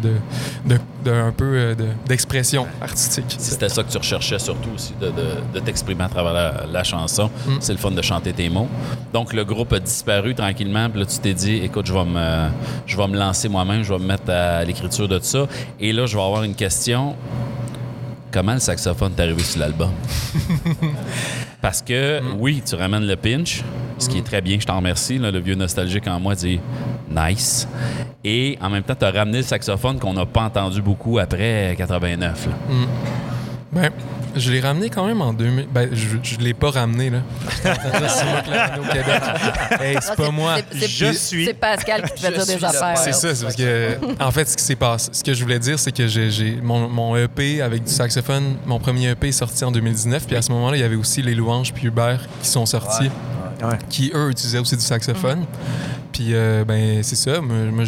de, un peu euh, de- d'expression artistique. C'était ça que tu recherchais surtout aussi, de, de- de t'exprimer à travers la, la chanson, Mm. c'est le fun de chanter tes mots. Donc le groupe a disparu tranquillement, puis là tu t'es dit, écoute, je vais me, je vais me lancer moi-même, je vais me mettre à l'écriture de tout ça. Et là, je vais avoir une question. Comment le saxophone t'est arrivé sur l'album? Parce que, oui, tu ramènes le pinch, ce qui est très bien, je t'en remercie. là, le vieux nostalgique en moi dit nice. Et en même temps, tu as ramené le saxophone qu'on n'a pas entendu beaucoup après 89. là. Ben, je l'ai ramené quand même en 2000. Ben, je, je l'ai pas ramené, là. C'est moi qui l'ai ramené au Québec. Hey, c'est pas moi. C'est- Je suis. C'est Pascal qui te fait dire des affaires. C'est ça, c'est parce que, en fait, ce qui s'est passé, ce que je voulais dire, c'est que j'ai, mon, mon EP avec du saxophone, mon premier EP est sorti en 2019, puis à ce moment-là, il y avait aussi Les Louanges puis Hubert qui sont sortis, Ouais. qui eux utilisaient aussi du saxophone. Puis, euh, ben, c'est ça, moi, moi,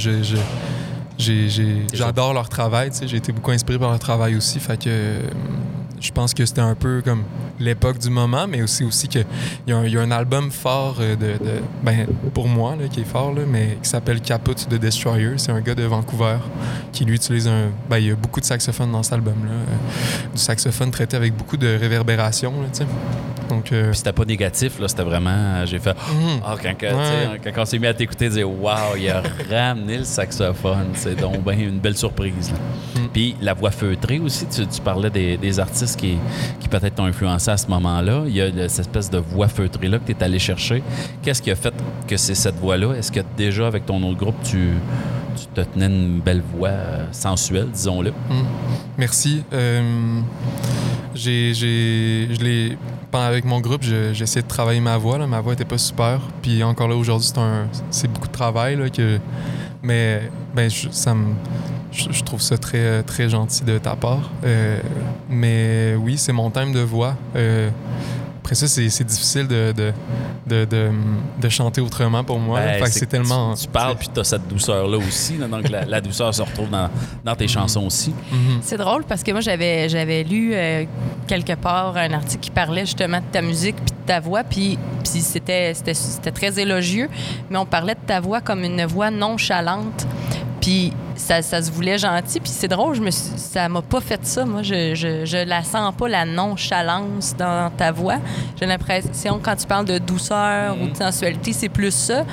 j'adore leur travail, tu sais, j'ai été beaucoup inspiré par leur travail aussi, fait que je pense que c'était un peu comme l'époque du moment, mais aussi aussi que il y, a un- il y a un album fort euh, de, ben pour moi là, qui est fort là, mais qui s'appelle Caput de Destroyer. C'est un gars de Vancouver qui lui utilise un, ben il y a beaucoup de saxophone dans cet album là, du saxophone traité avec beaucoup de réverbération. Donc euh, Puis c'était pas négatif, là, c'était vraiment. J'ai fait. mhm. Ah, quand, que, tu Ouais. sais, quand on s'est mis à t'écouter, dire Waouh, il a ramené le saxophone. C'est donc ben une belle surprise. Mm. Puis la voix feutrée aussi, tu, tu parlais des, des artistes qui, qui peut-être t'ont influencé à ce moment-là. Il y a cette espèce de voix feutrée-là que tu es allé chercher. Qu'est-ce qui a fait que c'est cette voix-là? Est-ce que déjà avec ton autre groupe, tu, tu te tenais une belle voix euh, sensuelle, disons-le? Mm. Merci. Euh, j'ai, je l'ai, avec mon groupe, j'ai essayé de travailler ma voix. Là. Ma voix était pas super. Puis encore là, aujourd'hui, c'est beaucoup de travail. Là, que, mais ben, je, ça me, je, je trouve ça très, très gentil de ta part. Euh, mais oui, c'est mon thème de voix. Euh, après ça, c'est, difficile de, de, de, de, de chanter autrement pour moi. Ben, c'est, tellement... Tu, tu parles, puis tu as cette douceur-là aussi. là. donc la, la douceur se retrouve dans, dans tes chansons aussi. Mhm. C'est drôle parce que moi, j'avais, j'avais lu euh, quelque part un article qui parlait justement de ta musique puis de ta voix, puis, puis c'était, c'était, c'était très élogieux, mais on parlait de ta voix comme une voix nonchalante. Puis ça, ça se voulait gentil. Puis c'est drôle, je me suis- ça m'a pas fait ça. Moi, je, je, je la sens pas, la nonchalance dans ta voix. J'ai l'impression, quand tu parles de douceur ou de sensualité, c'est plus ça.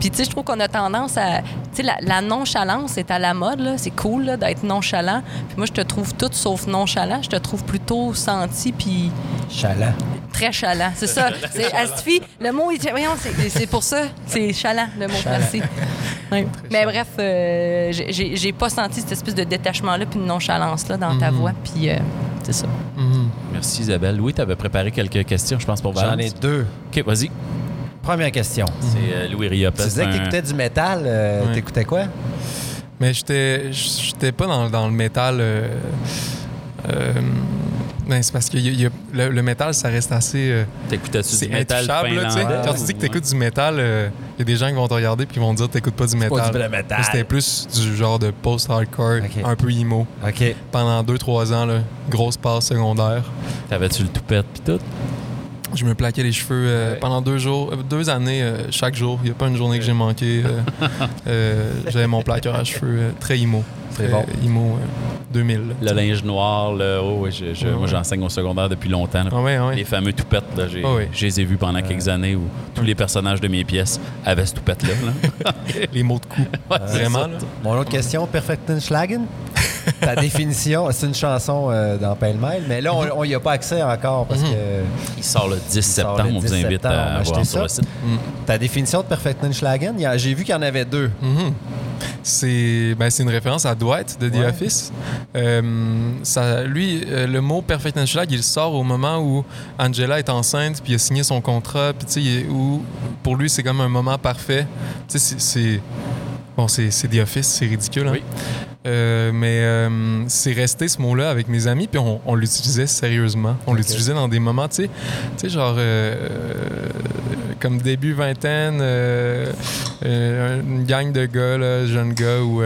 Puis tu sais, je trouve qu'on a tendance à... Tu sais, la, la nonchalance est à la mode, là. C'est cool, là, d'être nonchalant. Puis moi, je te trouve toute sauf nonchalant. Je te trouve plutôt senti puis Chalant. très chalant. C'est ça. C'est Astifi. Le mot, il- voyons, c'est c'est pour ça. C'est chalant, le mot. Merci. Mais bref, euh, j'ai- pas senti cette espèce de détachement-là puis de nonchalance-là dans ta Mhm. voix. Puis euh, c'est ça. Mhm. Merci Isabelle. Louis, tu avais préparé quelques questions, je pense, pour Valence. J'en ai deux. OK, vas-y. Première question. C'est euh, Louis Riopel. Tu disais que un- t'écoutais du métal. euh, Ouais. T'écoutais quoi? Mais j'étais j'étais pas dans, dans le métal. euh, euh, ben, c'est parce que y a- y a- le, le métal, ça reste assez. euh, T'écoutais-tu du métal là? Quand tu dis que t'écoutes du métal, il y a des gens qui vont te regarder puis qui vont te dire que t'écoutes pas du métal. pas du vrai métal. C'était plus du genre de post-hardcore, un peu emo. OK. Pendant 2-3 ans, là, grosse passe secondaire. T'avais-tu le toupette pis tout? Je me plaquais les cheveux euh, Ouais. pendant deux jours, euh, deux années, euh, chaque jour. Il n'y a pas une journée que j'ai manqué. euh, euh, J'avais mon plaqueur à cheveux euh, très. C'est Très bon. Euh, 2000. là, Le linge noir, là, oh, oui, je- je- Ouais, moi ouais. j'enseigne au secondaire depuis longtemps. là. Ah ouais, ouais. Les fameux toupettes, là, j'ai, Ah je les ai vus pendant quelques années où tous les personnages de mes pièces avaient ce toupette-là. là. Les mots de coup. Vraiment, là. Mon autre question, Perfektenschlagen? Ta définition, c'est une chanson euh, dans Pêle-Mêle, mais là, on n'y a pas accès encore parce Mhm. que Il sort le 10 sort septembre, le on 10 vous invite septembre. à Achetez voir ça. sur le site. ta définition de a- j'ai vu qu'il y en avait deux. Mhm. C'est ben, c'est une référence à Dwight de The Ouais. Office. Euh, ça, lui, euh, le mot Perfect Anschlag, il sort au moment où Angela est enceinte, puis il a signé son contrat, puis tu sais, il est- où pour lui, c'est comme un moment parfait. Tu sais, c'est- c'est. Bon, c'est The Office, c'est ridicule. hein. Oui. Euh, mais euh, c'est resté ce mot-là avec mes amis, puis on, on l'utilisait sérieusement. On l'utilisait dans des moments, tu sais, tu sais, genre euh, comme début vingtaine, une gang de gars, là, jeunes gars, où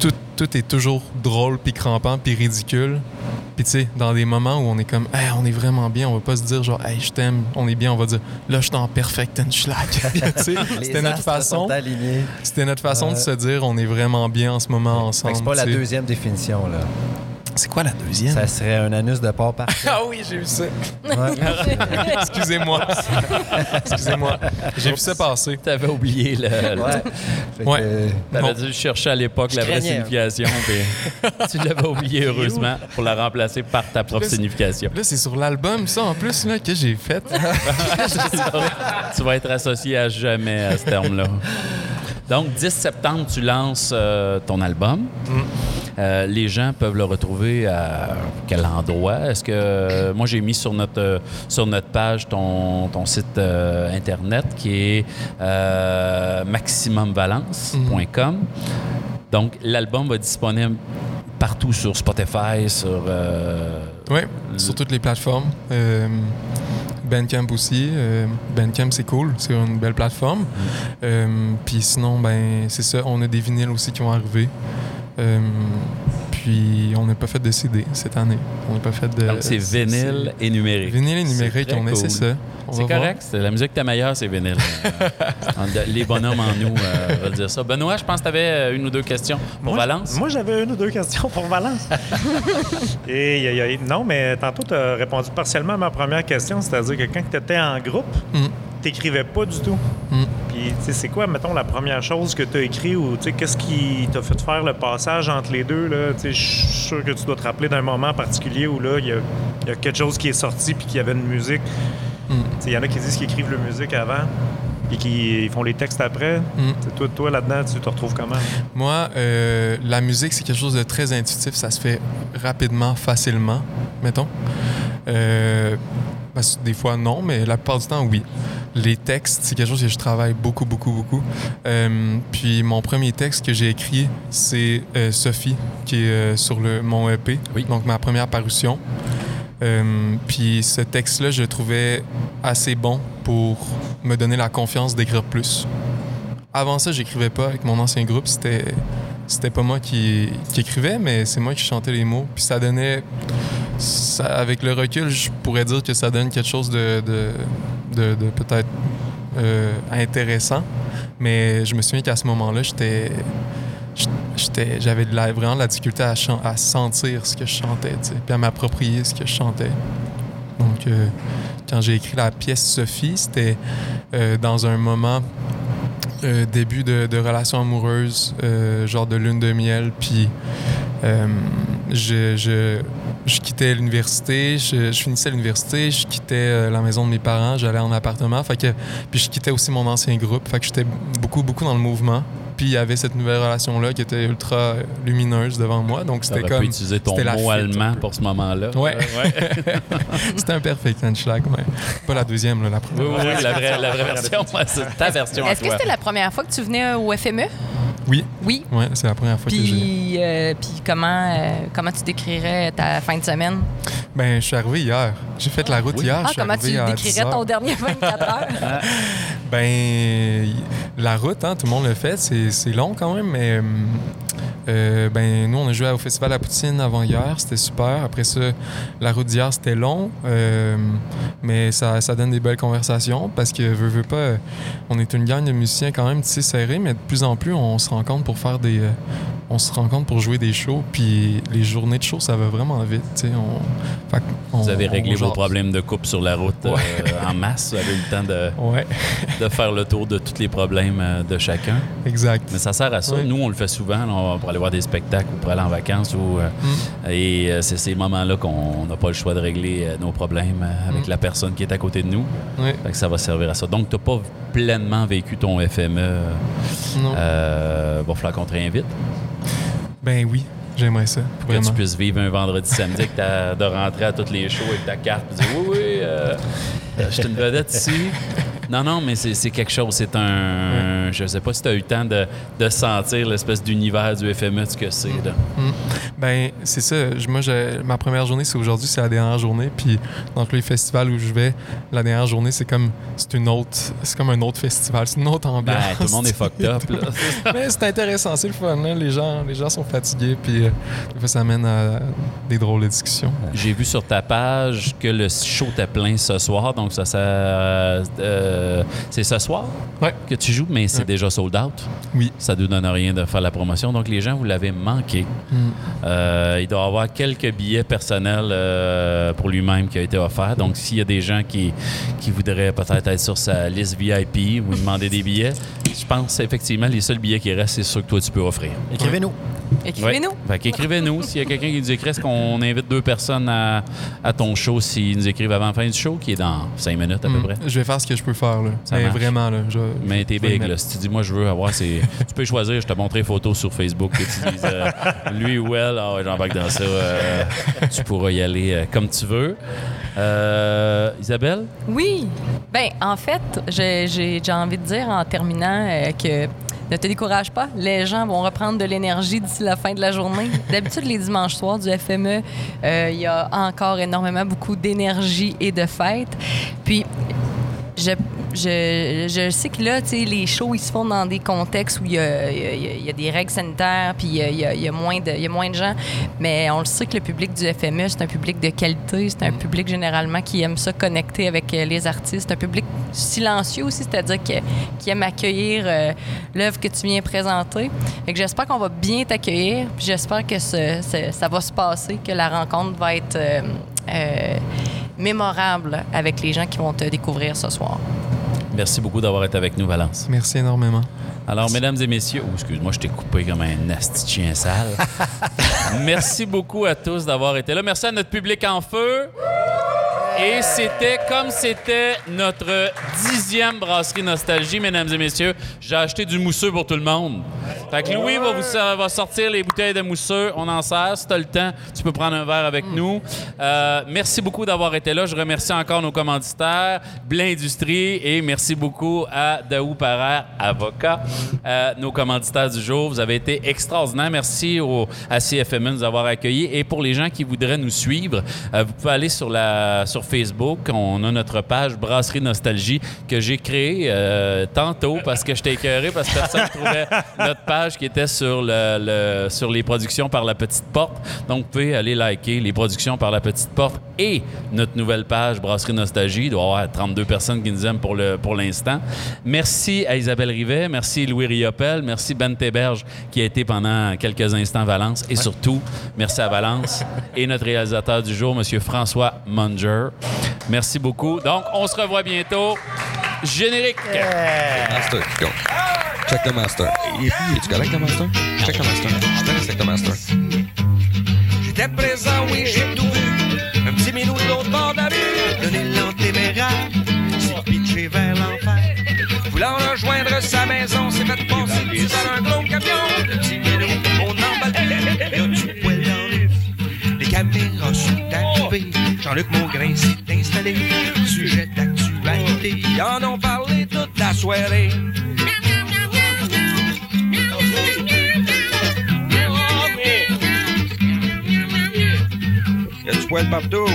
tout, tout est toujours drôle, puis crampant, puis ridicule. Puis tu sais, dans des moments où on est comme, hey, on est vraiment bien, on va pas se dire genre, hey, je t'aime, on est bien, on va dire, là, je suis en perfect and schlag. Tu sais, Les C'était notre façon, c'était notre façon de se dire, on est vraiment bien en ce moment ensemble. C'est pas la deuxième définition, là. C'est quoi la deuxième? Ça serait un anus de porc parfait. Ah oui, j'ai vu ça. Excusez-moi. Excusez-moi. J'ai vu ça passer. T'avais oublié le. le- Ouais. Ouais. T'avais dû chercher à l'époque la vraie craignais. signification, puis tu l'avais oublié heureusement pour la remplacer par ta propre Là, signification. Là, c'est sur l'album, ça, en plus, là, que j'ai fait. tu vas être associé à jamais à ce terme-là. Donc, 10 septembre, tu lances euh, ton album. Euh, les gens peuvent le retrouver à quel endroit? Est-ce que moi j'ai mis sur notre euh, sur notre page ton, ton site euh, internet qui est euh, maximumvalence.com. Donc l'album va être disponible partout sur Spotify, sur euh, Oui, sur toutes les plateformes. Euh, Bandcamp aussi. Euh, Bandcamp, c'est cool. C'est une belle plateforme. Euh, Puis sinon, ben, c'est ça. On a des vinyles aussi qui vont arriver. Euh, puis on n'a pas fait de CD cette année. On n'a pas fait de. donc c'est vinyle et numérique. Vinyle et numérique, on essaie cool. ça. On C'est va correct. C'est la musique ta meilleure, c'est vinyle. Euh, les bonhommes en nous euh, veulent dire ça. Benoît, je pense que tu avais une ou deux questions pour Moi, Valence. Moi, j'avais une ou deux questions pour Valence. Et, aïe, aïe. non, mais tantôt, tu as répondu partiellement à ma première question, c'est-à-dire que quand tu étais en groupe, Mm. T'écrivais pas du tout. Mm. Puis, tu sais, c'est quoi, mettons, la première chose que tu as écrit ou, tu sais, qu'est-ce qui t'a fait faire le passage entre les deux, là? Tu sais, je suis sûr que tu dois te rappeler d'un moment particulier où, là, il y a, il y a quelque chose qui est sorti puis qu'il y avait une musique. Mm. Tu sais, Il y en a qui disent qu'ils écrivent la musique avant et qui font les textes après. Mm. Tu sais, Toi, toi là-dedans, tu te retrouves comment? Moi, euh, la musique, c'est quelque chose de très intuitif. Ça se fait rapidement, facilement, mettons. Euh, des fois, non, mais la plupart du temps, oui. Les textes, c'est quelque chose que je travaille beaucoup, beaucoup, beaucoup. Euh, puis mon premier texte que j'ai écrit, c'est euh, Sophie, qui est euh, sur le, mon EP, Oui. donc ma première parution. Euh, puis ce texte-là, je le trouvais assez bon pour me donner la confiance d'écrire plus. Avant ça, j'écrivais pas avec mon ancien groupe. C'était c'était pas moi qui, écrivais, mais c'est moi qui chantais les mots. Puis ça donnait. avec le recul, je pourrais dire que ça donne quelque chose de, de, de- peut-être euh, intéressant. Mais je me souviens qu'à ce moment-là, j'étais. J'avais vraiment de la difficulté à, à sentir ce que je chantais, puis à m'approprier ce que je chantais. Donc, euh, quand j'ai écrit la pièce Sophie, c'était euh, dans un moment euh, début de, relation amoureuse, euh, genre de lune de miel, puis euh, je, je, quittais l'université, je, je finissais l'université, je quittais la maison de mes parents, j'allais en appartement, fait que, puis je quittais aussi mon ancien groupe, fait que j'étais beaucoup, beaucoup dans le mouvement. Puis il y avait cette nouvelle relation-là qui était ultra lumineuse devant moi, donc Tu c'était comme... pu utiliser ton c'était la mot allemand pour ce moment-là. Ouais. Euh, C'était un perfect Anschlag, mais pas la deuxième, là, la première. oui, oui, la vraie, la vraie version. ouais, c'est ta version Est-ce que c'était la première fois que tu venais au FME? Oui, Oui. ouais, c'est la première fois que j'ai... Puis, euh, puis comment, euh, comment tu décrirais ta fin de semaine? Ben, je suis arrivé hier. J'ai fait la route hier. Ah, je suis comment tu décrirais 10 ton dernier 24 heures? Ben, la route, hein, tout le monde le fait. C'est c'est long quand même, mais hum, euh, ben, nous, on a joué au Festival à Poutine avant hier. C'était super. Après ça, la route d'hier, c'était long, euh, mais ça, ça donne des belles conversations parce que, veux, veux pas, euh, on est une gang de musiciens quand même tissés serrés, mais de plus en plus, on se rencontre pour faire des. euh, on se rencontre pour jouer des shows, puis les journées de show, ça va vraiment vite. tu sais. On, Vous avez on réglé vos problèmes de couple sur la route en masse. Vous avez eu le temps de, Ouais, de faire le tour de tous les problèmes de chacun. exact. Mais ça sert à ça. Ouais. Nous, on le fait souvent là, on pour aller voir des spectacles ou pour aller en vacances. Ou, euh, Mm. Et euh, c'est ces moments-là qu'on n'a pas le choix de régler euh, nos problèmes avec Mm. la personne qui est à côté de nous. Ouais. Fait que ça va servir à ça. Donc, tu n'as pas pleinement vécu ton FME. Non. euh, va falloir qu'on te réinvite Ben oui, j'aimerais ça. pour que tu puisses vivre un vendredi samedi que t'as- de rentrer à tous les shows avec ta carte et dire oui, oui, euh, je suis une vedette ici. Non, non, mais c'est quelque chose. C'est un. Je sais pas si tu as eu le temps de, de sentir l'espèce d'univers du FME, ce que c'est. là. Ben, c'est ça. Je- Moi, je- ma première journée, c'est aujourd'hui, c'est la dernière journée. Puis, dans tous les festivals où je vais, la dernière journée, c'est comme, c'est une autre, c'est comme un autre festival, c'est une autre ambiance. Ben, tout le monde est fucked up. Là. Mais c'est intéressant, c'est le fun. hein. Les, gens, les gens sont fatigués, puis euh, des fois, ça amène à des drôles de discussions. J'ai vu sur ta page que le show était plein ce soir. Donc, ça, ça euh, c'est ce soir Ouais. que tu joues, mais c'est déjà sold out. Oui. Ça ne nous donne rien de faire la promotion. Donc, les gens, vous l'avez manqué. Euh, il doit y avoir quelques billets personnels euh, pour lui-même qui a été offert. Donc, s'il y a des gens qui, qui voudraient peut-être être sur sa liste VIP ou demander des billets, je pense effectivement les seuls billets qui restent, c'est ceux que toi, tu peux offrir. Écrivez-nous. Écrivez-nous. Ouais. Fait qu'écrivez-nous. S'il y a quelqu'un qui nous écrit, est-ce qu'on invite deux personnes à, à ton show s'ils nous écrivent avant la fin du show, qui est dans cinq minutes à peu Mm. près? Je vais faire ce que je peux faire, là. Ça Mais vraiment, là. je- Mais t'es big, là. Si tu dis, moi, je veux avoir ces. tu peux choisir, je te montrerai les photos sur Facebook que tu dises, euh, lui ou elle, ah ouais, j'embarque dans ça. euh, tu pourras y aller euh, comme tu veux. Euh, Isabelle? Oui. Ben, en fait, j'ai j'ai- j'ai envie de dire en terminant euh, que ne te décourage pas. Les gens vont reprendre de l'énergie d'ici la fin de la journée. D'habitude, les dimanches soirs du FME, euh, il y a encore énormément beaucoup d'énergie et de fête. Puis, je, je, je sais que là, tu sais, les shows, ils se font dans des contextes où il y a, il y y a des règles sanitaires, puis il y a, il y a- moins de, il y a moins de gens. Mais on le sait que le public du FME, c'est un public de qualité, c'est un public généralement qui aime ça connecter avec euh, les artistes, un public silencieux aussi, c'est-à-dire qui aime accueillir euh, l'œuvre que tu viens présenter. Fait que j'espère qu'on va bien t'accueillir, puis j'espère que ce- ce- ça va se passer, que la rencontre va être euh, euh, mémorable avec les gens qui vont te découvrir ce soir. Merci beaucoup d'avoir été avec nous, Valence. Merci énormément. Alors, mesdames et messieurs, oh, excuse-moi, je t'ai coupé comme un nasty de chien sale. Merci beaucoup à tous d'avoir été là. Merci à notre public en feu. Et c'était comme c'était notre dixième brasserie nostalgie, mesdames et messieurs. J'ai acheté du mousseux pour tout le monde. Fait que Louis va, sortir les bouteilles de mousseux. On en sert. Si tu as le temps, tu peux prendre un verre avec nous. Euh, merci beaucoup d'avoir été là. Je remercie encore nos commanditaires, Blin Industrie, et merci beaucoup à Daou Parer, avocat, euh, nos commanditaires du jour. Vous avez été extraordinaires. Merci au, à CFME de nous avoir accueillis. Et pour les gens qui voudraient nous suivre, euh, vous pouvez aller sur, la, sur Facebook. On a notre page Brasserie Nostalgie que j'ai créée euh, tantôt parce que j'étais écœuré parce que personne ne trouvait notre page qui était sur, le, le- sur les productions par la petite porte. Donc, vous pouvez aller liker les productions par la petite porte et notre nouvelle page Brasserie Nostalgie. Il doit y avoir 32 personnes qui nous aiment pour le- pour l'instant. merci à Isabelle Rivet, merci Louis Riopel, merci Ben Théberge qui a été pendant quelques instants à Valence et surtout, merci à Valence et notre réalisateur du jour, M. François Munger. Merci beaucoup. Donc, on se revoit bientôt. Générique. Master qui compte. Check the master. Et puis, es-tu correct, le master? Check the master. Je te avec le master. J'étais présent, oui, j'ai tout vu. Un petit minou de l'autre bord de la rue, donner l'antéméraire, s'est pitché vers l'enfer. Voulant rejoindre sa maison, s'est fait passer par un gros camion. Jean-Luc Maugrain s'est installé. Sujet d'actualité, ils en ont parlé toute la soirée. Y a du poil partout.